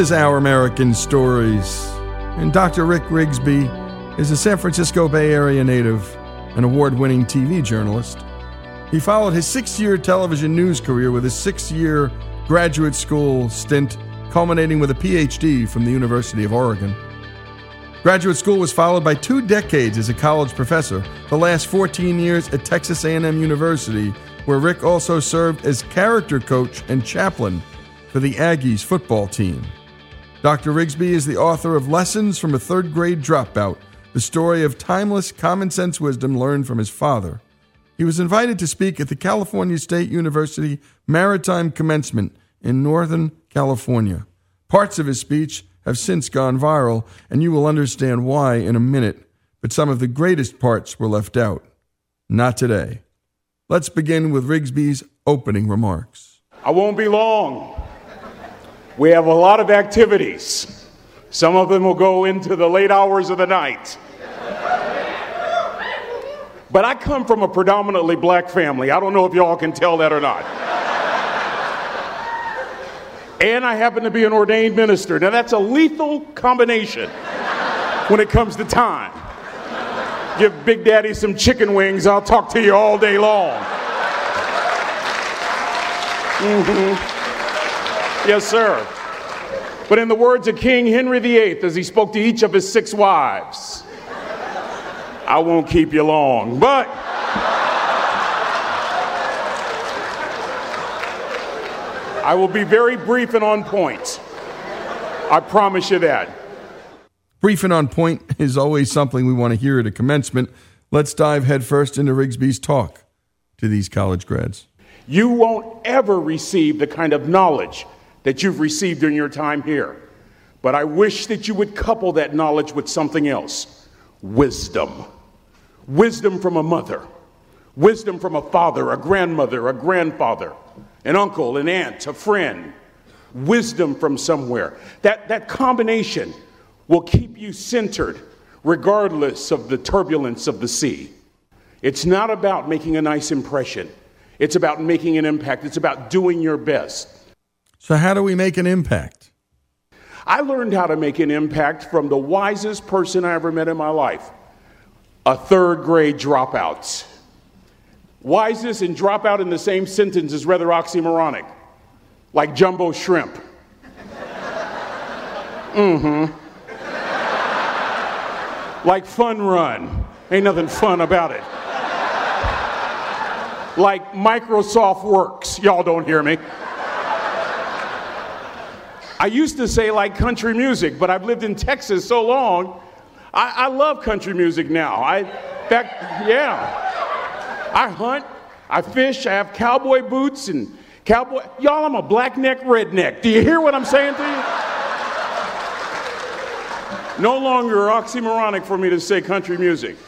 Is Our American Stories, and Dr. Rick Rigsby is a San Francisco Bay Area native, an award winning TV journalist. He followed his six year television news career with a six year graduate school stint, culminating with a PhD from the University of Oregon. Graduate school was followed by two decades as a college professor, the last 14 years at Texas A&M University, where Rick also served as character coach and chaplain for the Aggies football team. Dr. Rigsby is the author of Lessons from a Third Grade Dropout, the story of timeless common sense wisdom learned from his father. He was invited to speak at the California State University Maritime Commencement in Northern California. Parts of his speech have since gone viral, and you will understand why in a minute, but some of the greatest parts were left out. Not today. Let's begin with Rigsby's opening remarks. I won't be long. We have a lot of activities. Some of them will go into the late hours of the night. But I come from a predominantly black family. I don't know if y'all can tell that or not. And I happen to be an ordained minister. Now, that's a lethal combination when it comes to time. Give Big Daddy some chicken wings, I'll talk to you all day long. Mm-hmm. Yes, sir. But in the words of King Henry VIII, as he spoke to each of his six wives, I won't keep you long, but. I will be very brief and on point. I promise you that. Brief and on point is always something we want to hear at a commencement. Let's dive headfirst into Rigsby's talk to these college grads. You won't ever receive the kind of knowledge that you've received during your time here. But I wish that you would couple that knowledge with something else wisdom. Wisdom from a mother, wisdom from a father, a grandmother, a grandfather, an uncle, an aunt, a friend. Wisdom from somewhere. That, that combination will keep you centered regardless of the turbulence of the sea. It's not about making a nice impression, it's about making an impact, it's about doing your best. So, how do we make an impact? I learned how to make an impact from the wisest person I ever met in my life a third grade dropout. Wisest and dropout in the same sentence is rather oxymoronic, like jumbo shrimp. Mm hmm. Like fun run. Ain't nothing fun about it. Like Microsoft Works. Y'all don't hear me. I used to say like country music, but I've lived in Texas so long, I, I love country music now. I, back, yeah. I hunt, I fish, I have cowboy boots and cowboy. Y'all, I'm a black neck redneck. Do you hear what I'm saying to you? No longer oxymoronic for me to say country music.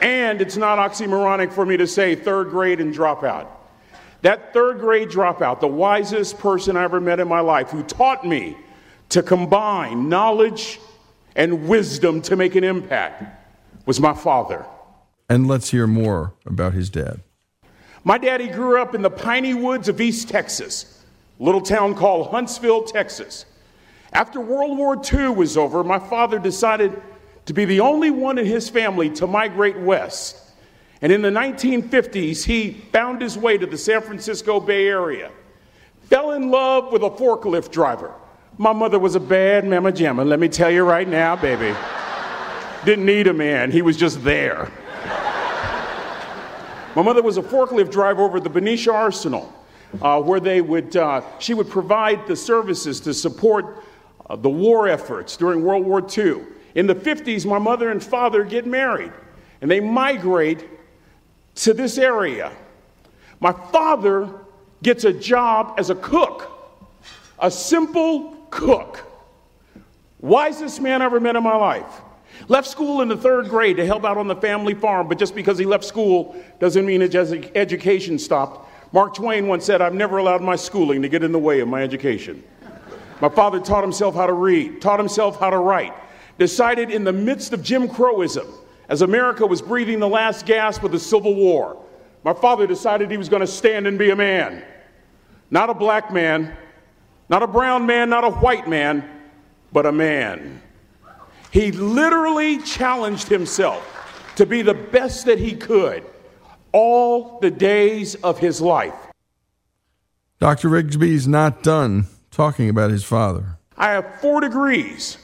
And it's not oxymoronic for me to say third grade and dropout. That third grade dropout, the wisest person I ever met in my life, who taught me to combine knowledge and wisdom to make an impact, was my father. And let's hear more about his dad. My daddy grew up in the piney woods of East Texas, a little town called Huntsville, Texas. After World War II was over, my father decided to be the only one in his family to migrate west. And in the 1950s, he found his way to the San Francisco Bay Area, fell in love with a forklift driver. My mother was a bad mama jamma, let me tell you right now, baby. Didn't need a man, he was just there. My mother was a forklift driver over at the Benicia Arsenal, uh, where they would, uh, she would provide the services to support uh, the war efforts during World War II. In the 50s, my mother and father get married, and they migrate to this area. My father gets a job as a cook, a simple cook. Wisest man I ever met in my life. Left school in the third grade to help out on the family farm, but just because he left school doesn't mean his education stopped. Mark Twain once said, I've never allowed my schooling to get in the way of my education. My father taught himself how to read, taught himself how to write, decided in the midst of Jim Crowism, as America was breathing the last gasp of the Civil War, my father decided he was going to stand and be a man. Not a black man, Not a brown man, not a white man, but a man. He literally challenged himself to be the best that he could all the days of his life. Dr. Rigsby's not done talking about his father. I have four degrees.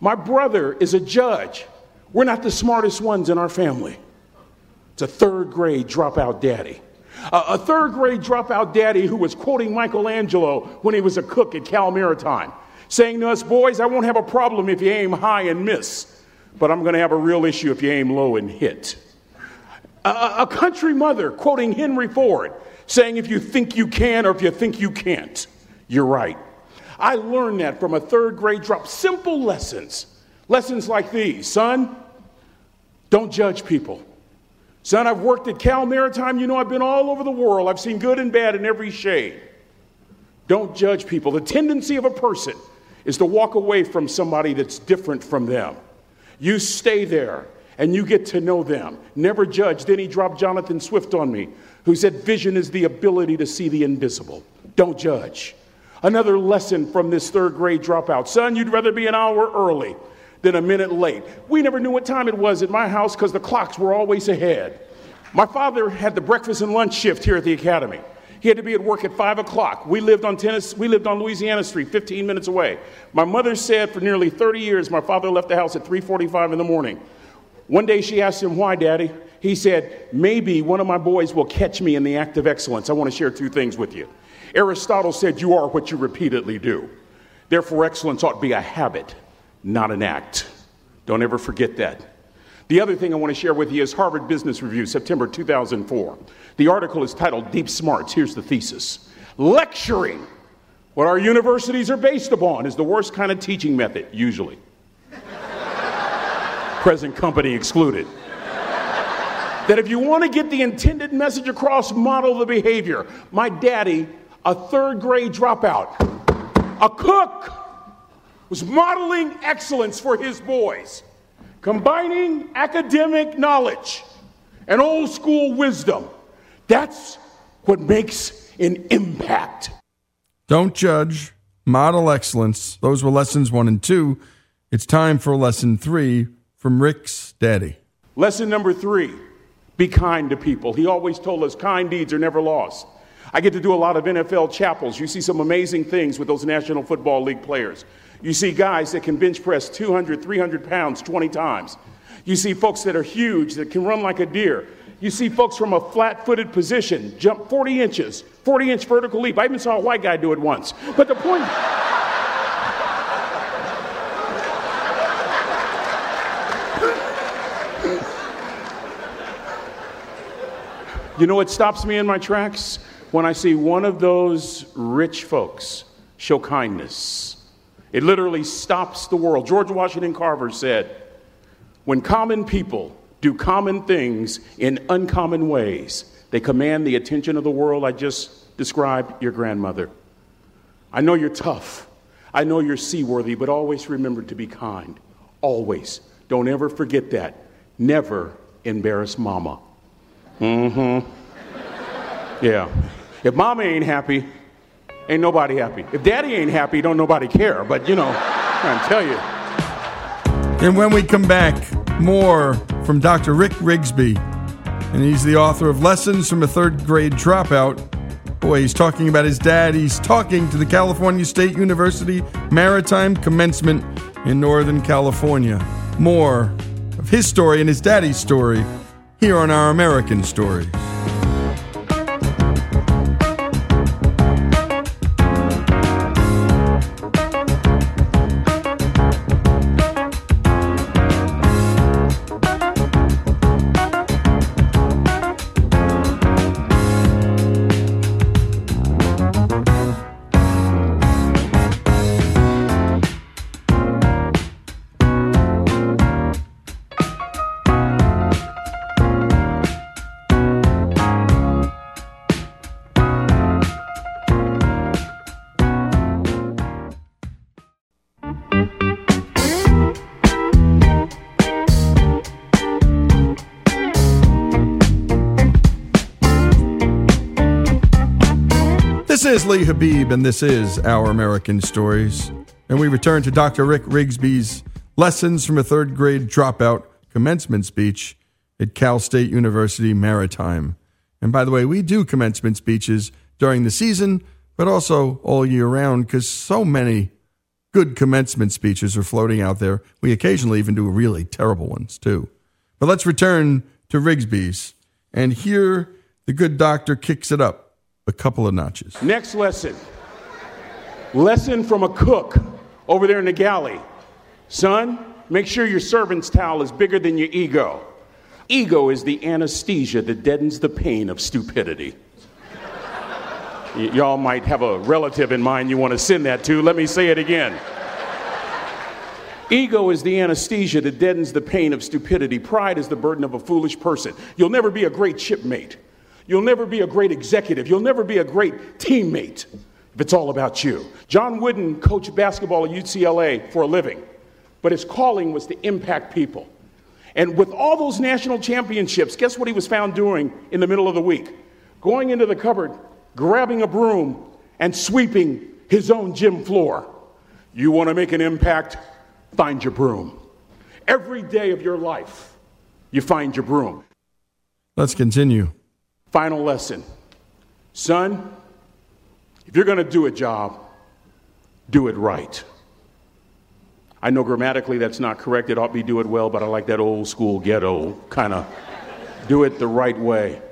My brother is a judge. We're not the smartest ones in our family. It's a third grade dropout daddy. A, third grade dropout daddy who was quoting Michelangelo when he was a cook at Cal Maritime, saying to us, Boys, I won't have a problem if you aim high and miss, but I'm going to have a real issue if you aim low and hit. A country mother quoting Henry Ford, saying, If you think you can or if you think you can't, you're right. I learned that from a third grade drop. Simple lessons. Lessons like these son, don't judge people. Son, I've worked at Cal Maritime. You know, I've been all over the world. I've seen good and bad in every shade. Don't judge people. The tendency of a person is to walk away from somebody that's different from them. You stay there and you get to know them. Never judge. Then he dropped Jonathan Swift on me, who said, Vision is the ability to see the invisible. Don't judge. Another lesson from this third grade dropout son, you'd rather be an hour early than a minute late. We never knew what time it was at my house because the clocks were always ahead. My father had the breakfast and lunch shift here at the academy. He had to be at work at five o'clock. We lived on tennis, we lived on Louisiana Street, 15 minutes away. My mother said for nearly 30 years my father left the house at 3:45 in the morning. One day she asked him, Why, Daddy? He said, Maybe one of my boys will catch me in the act of excellence. I want to share two things with you. Aristotle said, You are what you repeatedly do. Therefore, excellence ought to be a habit, not an act. Don't ever forget that. The other thing I want to share with you is Harvard Business Review, September 2004. The article is titled Deep Smarts. Here's the thesis Lecturing, what our universities are based upon, is the worst kind of teaching method, usually. Present company excluded. That if you want to get the intended message across, model the behavior. My daddy, a third grade dropout, a cook, was modeling excellence for his boys, combining academic knowledge and old school wisdom. That's what makes an impact. Don't judge, model excellence. Those were lessons one and two. It's time for lesson three from Rick's daddy. Lesson number three be kind to people. He always told us kind deeds are never lost. I get to do a lot of NFL chapels. You see some amazing things with those National Football League players. You see guys that can bench press 200, 300 pounds 20 times. You see folks that are huge that can run like a deer. You see folks from a flat footed position jump 40 inches, 40 inch vertical leap. I even saw a white guy do it once. But the point. You know what stops me in my tracks? When I see one of those rich folks show kindness. It literally stops the world. George Washington Carver said, When common people do common things in uncommon ways, they command the attention of the world. I just described your grandmother. I know you're tough. I know you're seaworthy, but always remember to be kind. Always. Don't ever forget that. Never embarrass mama. Mm-hmm. Yeah. If mama ain't happy, ain't nobody happy. If daddy ain't happy, don't nobody care. But you know, I'm tell you. And when we come back, more from Dr. Rick Rigsby. And he's the author of Lessons from a Third Grade Dropout. Boy, he's talking about his dad. He's talking to the California State University Maritime Commencement in Northern California. More of his story and his daddy's story here on Our American Stories. Is Lee Habib, and this is Our American Stories. And we return to Dr. Rick Rigsby's lessons from a third grade dropout commencement speech at Cal State University Maritime. And by the way, we do commencement speeches during the season, but also all year round because so many good commencement speeches are floating out there. We occasionally even do really terrible ones too. But let's return to Rigsby's. And here the good doctor kicks it up a couple of notches. Next lesson. Lesson from a cook over there in the galley. Son, make sure your servant's towel is bigger than your ego. Ego is the anesthesia that deadens the pain of stupidity. Y- y'all might have a relative in mind you want to send that to. Let me say it again. Ego is the anesthesia that deadens the pain of stupidity. Pride is the burden of a foolish person. You'll never be a great shipmate. You'll never be a great executive. You'll never be a great teammate if it's all about you. John Wooden coached basketball at UCLA for a living, but his calling was to impact people. And with all those national championships, guess what he was found doing in the middle of the week? Going into the cupboard, grabbing a broom, and sweeping his own gym floor. You want to make an impact? Find your broom. Every day of your life, you find your broom. Let's continue. Final lesson. Son, if you're going to do a job, do it right. I know grammatically that's not correct. It ought to be do it well, but I like that old school ghetto kind of do it the right way.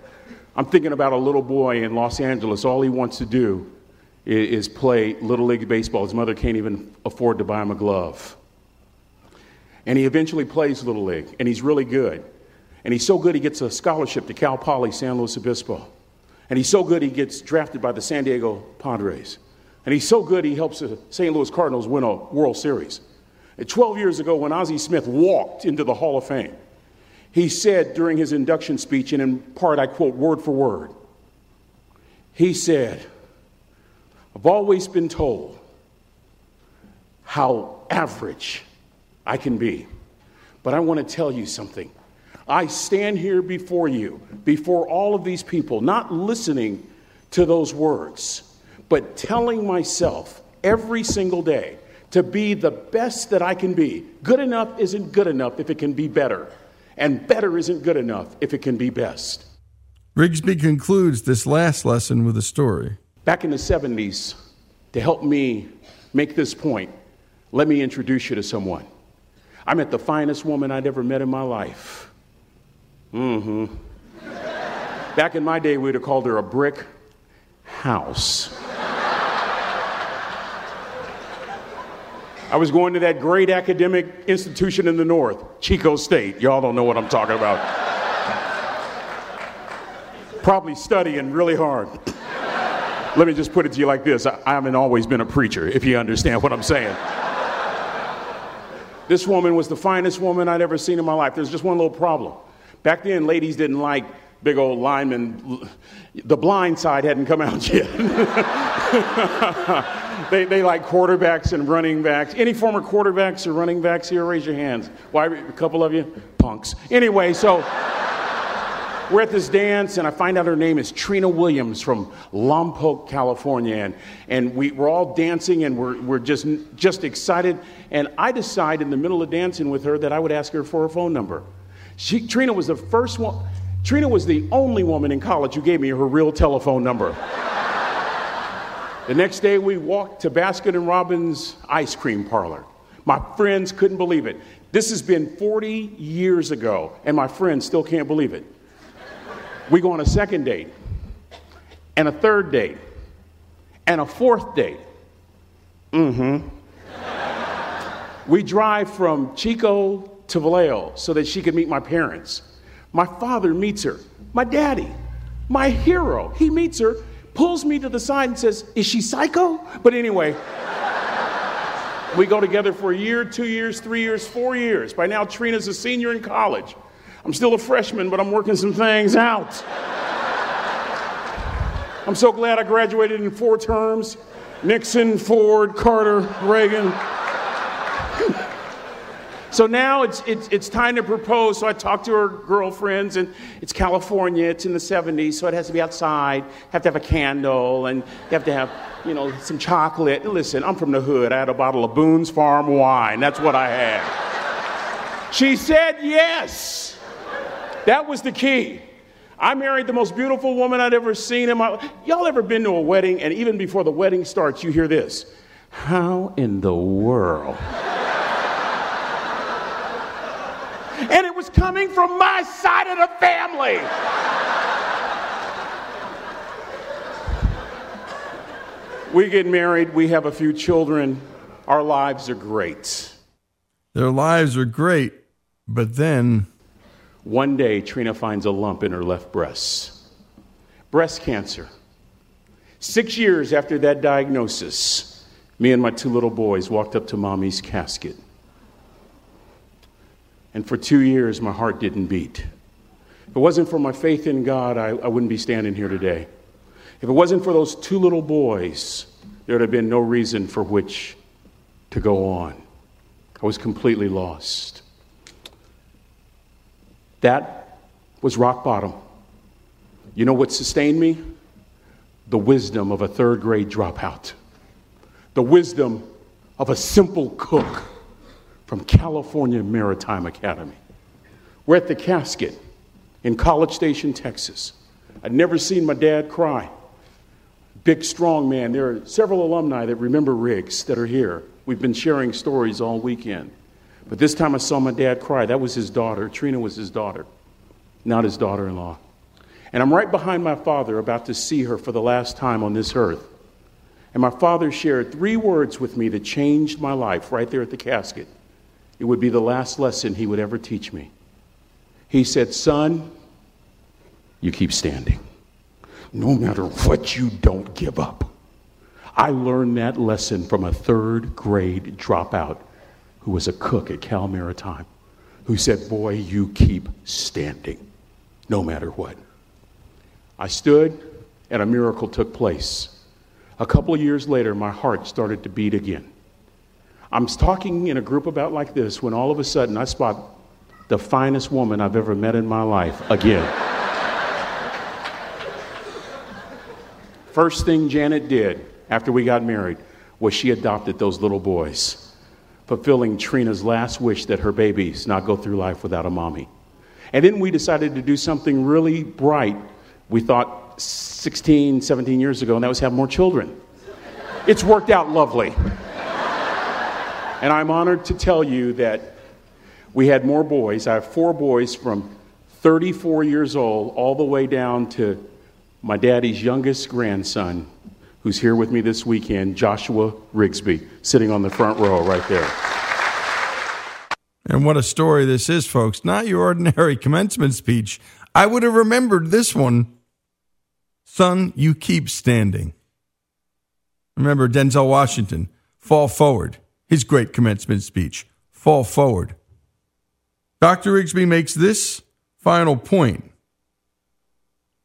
I'm thinking about a little boy in Los Angeles. All he wants to do is play Little League Baseball. His mother can't even afford to buy him a glove. And he eventually plays Little League, and he's really good. And he's so good he gets a scholarship to Cal Poly San Luis Obispo. And he's so good he gets drafted by the San Diego Padres. And he's so good he helps the St. Louis Cardinals win a World Series. And 12 years ago, when Ozzie Smith walked into the Hall of Fame, he said during his induction speech, and in part I quote word for word, he said, I've always been told how average I can be. But I want to tell you something. I stand here before you, before all of these people, not listening to those words, but telling myself every single day to be the best that I can be. Good enough isn't good enough if it can be better, and better isn't good enough if it can be best. Rigsby concludes this last lesson with a story. Back in the 70s, to help me make this point, let me introduce you to someone. I met the finest woman I'd ever met in my life. Mm hmm. Back in my day, we'd have called her a brick house. I was going to that great academic institution in the north, Chico State. Y'all don't know what I'm talking about. Probably studying really hard. Let me just put it to you like this I, I haven't always been a preacher, if you understand what I'm saying. This woman was the finest woman I'd ever seen in my life. There's just one little problem. Back then, ladies didn't like big old linemen. The blind side hadn't come out yet. they, they like quarterbacks and running backs. Any former quarterbacks or running backs here, raise your hands. Why, a couple of you? Punks. Anyway, so we're at this dance, and I find out her name is Trina Williams from Lompoc, California. And, and we, we're all dancing, and we're, we're just, just excited. And I decide in the middle of dancing with her that I would ask her for her phone number. She, Trina was the first one, Trina was the only woman in college who gave me her real telephone number. the next day, we walked to Baskin and Robbins ice cream parlor. My friends couldn't believe it. This has been 40 years ago, and my friends still can't believe it. We go on a second date, and a third date, and a fourth date. Mm hmm. we drive from Chico to Vallejo so that she could meet my parents. My father meets her. My daddy, my hero, he meets her, pulls me to the side and says, Is she psycho? But anyway, we go together for a year, two years, three years, four years. By now, Trina's a senior in college. I'm still a freshman, but I'm working some things out. I'm so glad I graduated in four terms Nixon, Ford, Carter, Reagan. So now it's, it's, it's time to propose. So I talked to her girlfriends, and it's California, it's in the 70s, so it has to be outside. Have to have a candle, and you have to have, you know, some chocolate. And Listen, I'm from the hood. I had a bottle of Boone's Farm wine. That's what I had. She said yes. That was the key. I married the most beautiful woman I'd ever seen in my life. Y'all ever been to a wedding, and even before the wedding starts, you hear this How in the world? And it was coming from my side of the family. we get married, we have a few children, our lives are great. Their lives are great, but then. One day, Trina finds a lump in her left breast. Breast cancer. Six years after that diagnosis, me and my two little boys walked up to mommy's casket. And for two years, my heart didn't beat. If it wasn't for my faith in God, I, I wouldn't be standing here today. If it wasn't for those two little boys, there would have been no reason for which to go on. I was completely lost. That was rock bottom. You know what sustained me? The wisdom of a third grade dropout, the wisdom of a simple cook from California Maritime Academy. We're at the casket in College Station, Texas. I'd never seen my dad cry. Big, strong man. There are several alumni that remember Riggs that are here. We've been sharing stories all weekend. But this time I saw my dad cry. That was his daughter. Trina was his daughter, not his daughter in law. And I'm right behind my father, about to see her for the last time on this earth. And my father shared three words with me that changed my life right there at the casket. It would be the last lesson he would ever teach me. He said, Son, you keep standing. No matter what, you don't give up. I learned that lesson from a third grade dropout who was a cook at Cal Maritime, who said, Boy, you keep standing, no matter what. I stood, and a miracle took place. A couple of years later, my heart started to beat again. I'm talking in a group about like this when all of a sudden I spot the finest woman I've ever met in my life again. First thing Janet did after we got married was she adopted those little boys, fulfilling Trina's last wish that her babies not go through life without a mommy. And then we decided to do something really bright. We thought 16, 17 years ago, and that was have more children. It's worked out lovely. And I'm honored to tell you that we had more boys. I have four boys from 34 years old all the way down to my daddy's youngest grandson, who's here with me this weekend, Joshua Rigsby, sitting on the front row right there. And what a story this is, folks. Not your ordinary commencement speech. I would have remembered this one. Son, you keep standing. Remember Denzel Washington, fall forward. His great commencement speech, fall forward. Dr. Rigsby makes this final point,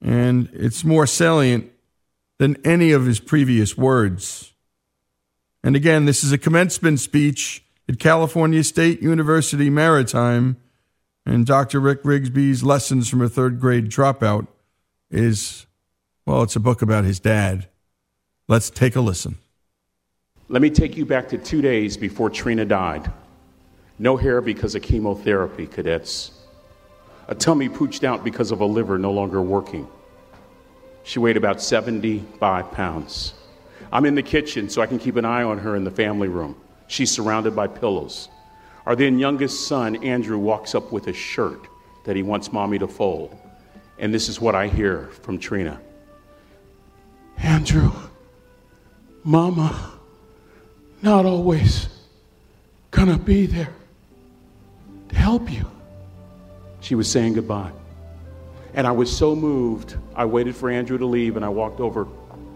and it's more salient than any of his previous words. And again, this is a commencement speech at California State University Maritime, and Dr. Rick Rigsby's Lessons from a Third Grade Dropout is, well, it's a book about his dad. Let's take a listen. Let me take you back to two days before Trina died. No hair because of chemotherapy, cadets. A tummy pooched out because of a liver no longer working. She weighed about 75 pounds. I'm in the kitchen so I can keep an eye on her in the family room. She's surrounded by pillows. Our then youngest son, Andrew, walks up with a shirt that he wants mommy to fold. And this is what I hear from Trina Andrew, mama, not always gonna be there to help you. She was saying goodbye. And I was so moved, I waited for Andrew to leave and I walked over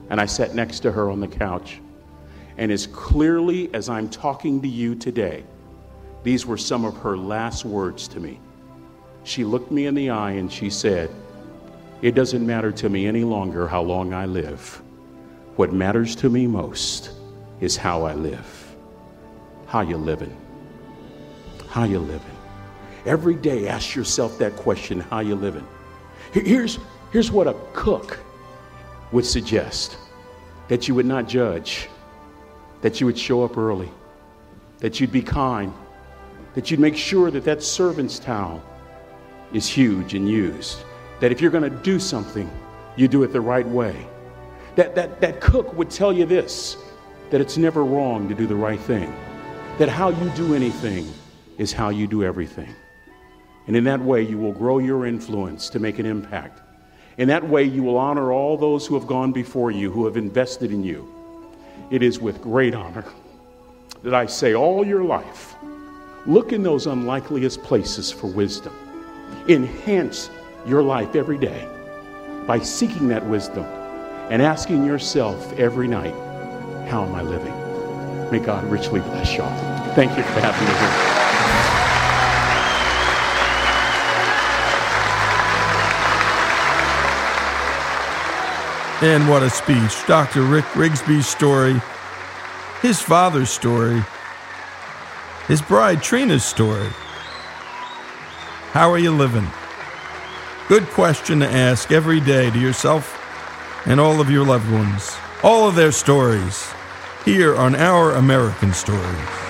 and I sat next to her on the couch. And as clearly as I'm talking to you today, these were some of her last words to me. She looked me in the eye and she said, It doesn't matter to me any longer how long I live. What matters to me most is how I live. How you living? How you living? Every day, ask yourself that question how you living? Here's, here's what a cook would suggest that you would not judge, that you would show up early, that you'd be kind, that you'd make sure that that servant's towel is huge and used, that if you're going to do something, you do it the right way. That, that, that cook would tell you this that it's never wrong to do the right thing, that how you do anything is how you do everything. And in that way, you will grow your influence to make an impact. In that way, you will honor all those who have gone before you, who have invested in you. It is with great honor that I say all your life, look in those unlikeliest places for wisdom. Enhance your life every day by seeking that wisdom and asking yourself every night, How am I living? May God richly bless y'all. Thank you for having me here. And what a speech. Dr. Rick Rigsby's story, his father's story, his bride Trina's story. How are you living? Good question to ask every day to yourself and all of your loved ones. All of their stories here on Our American Stories.